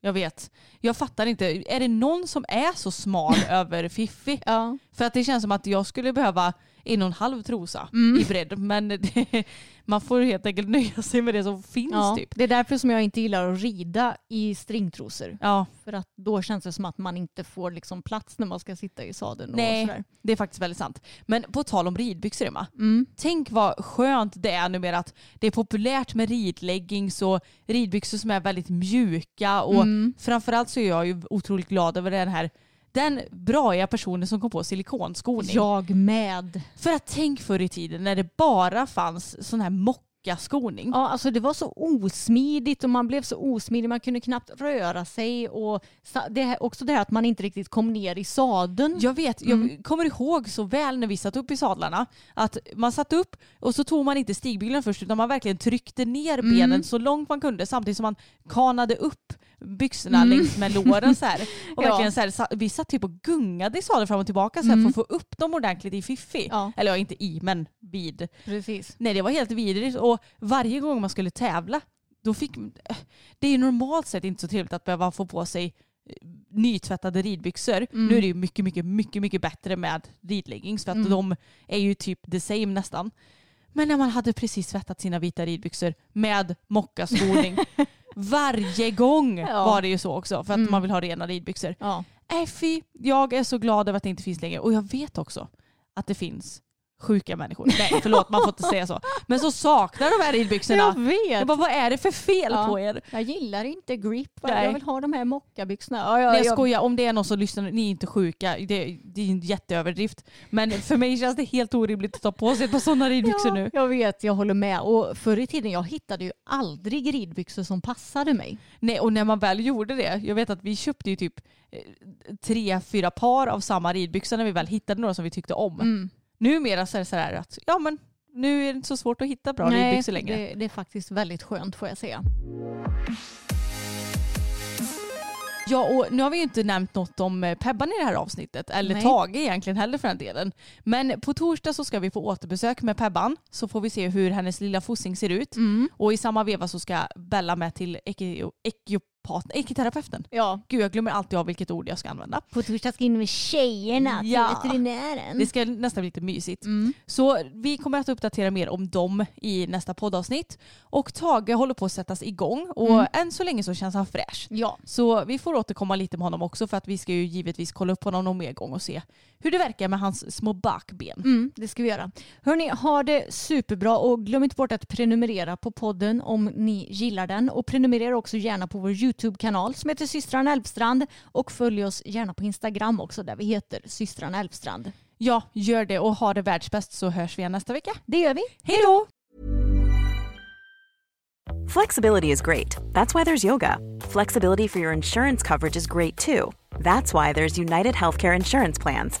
jag vet. Jag fattar inte. Är det någon som är så smal [LAUGHS] över Fiffi? Ja. För att det känns som att jag skulle behöva en och en halv trosa Mm. i bredd. Men det, man får helt enkelt nöja sig med det som finns Ja. typ. Det är därför som jag inte gillar att rida i stringtrosor. Ja, För att då känns det som att man inte får liksom plats när man ska sitta i sadeln. Och Nej. sådär. det är faktiskt väldigt sant. Men på tal om ridbyxor Emma. Mm. Tänk vad skönt det är numera att det är populärt med ridleggings och ridbyxor som är väldigt mjuka. Och Mm. framförallt så är jag ju otroligt glad över den här den braiga personen som kom på silikonskoning. Jag med. För att tänk förr i tiden när det bara fanns sån här mockaskoning. Ja, alltså det var så osmidigt och man blev så osmidig. Man kunde knappt röra sig. Och det här, också det här att man inte riktigt kom ner i sadeln. Jag vet, Mm. jag kommer ihåg så väl när vi satt upp i sadlarna att man satt upp och så tog man inte stigbygeln först utan man verkligen tryckte ner Mm. benen så långt man kunde samtidigt som man kanade upp byxorna Mm. längs med låren så här. [LAUGHS] Och Ja. verkligen så här, vi satt typ och gungade i sadeln fram och tillbaka så här, Mm. för att få upp dem ordentligt i fiffi. Ja. Eller ja, inte i men vid. Precis. Nej det var helt vidrigt och varje gång man skulle tävla då fick, det är ju normalt sett inte så trevligt att behöva få på sig eh, nytvättade ridbyxor. Mm. Nu är det ju mycket, mycket, mycket, mycket bättre med ridleggings för att Mm. de är ju typ the same nästan. Men när man hade precis tvättat sina vita ridbyxor med mockaskoning [LAUGHS] Varje gång Ja. var det ju så också för att Mm. man vill ha rena ridbyxor. Ja. Äh, fy, jag är så glad över att det inte finns längre. Och jag vet också att det finns sjuka människor. Nej förlåt man får inte säga så. Men så saknar de här ridbyxorna. Jag vet. Jag bara, vad är det för fel Ja. på er? Jag gillar inte grip. Nej. Jag vill ha de här mockabyxorna. Ja, ja, Nej, jag jag- skojar, om det är någon som lyssnar, ni är inte sjuka. Det, det är en jätteöverdrift. Men för mig känns det helt orimligt att ta på sig ett par sådana ridbyxor ja, nu. Jag vet, jag håller med. Och förr i tiden jag hittade ju aldrig ridbyxor som passade mig. Nej, och när man väl gjorde det, jag vet att vi köpte ju typ eh, tre, fyra par av samma ridbyxor när vi väl hittade några som vi tyckte om. Mm. Numera så är det så här att ja men nu är det inte så svårt att hitta bra Nej, ridbyxor längre. det, det är faktiskt väldigt skönt får jag säga. Ja och nu har vi ju inte nämnt något om eh, Pebban i det här avsnittet, eller Nej. Tage egentligen heller för den delen. Men på torsdag så ska vi få återbesök med Pebban så får vi se hur hennes lilla fossing ser ut. Mm. Och i samma veva så ska Bella med till ekio- ekiopat- ekiterapeuten. Ja, Gud jag glömmer alltid av vilket ord jag ska använda. på torsdag ska in med tjejerna Ja. till veterinären. Det ska nästan bli lite mysigt. Mm. Så vi kommer att uppdatera mer om dem i nästa poddavsnitt. Och Tage håller på att sättas igång och Mm. än så länge så känns han fräsch. Ja, Så vi får återkomma lite med honom också för att vi ska ju givetvis kolla upp honom någon mer gång och se hur det verkar med hans små bakben. mm, det ska vi göra. Hörni, ha det superbra och glöm inte bort att prenumerera på podden om ni gillar den. Och prenumerera också gärna på vår YouTube-kanal som heter systrarna Elfstrand och följ oss gärna på Instagram också där vi heter systrarna Elfstrand. Ja, gör det och ha det världsbäst så hörs vi igen nästa vecka. Det gör vi. Hej då! Flexibility is great. That's why there's yoga. Flexibility for your insurance coverage is great too. That's why there's United Healthcare Insurance Plans.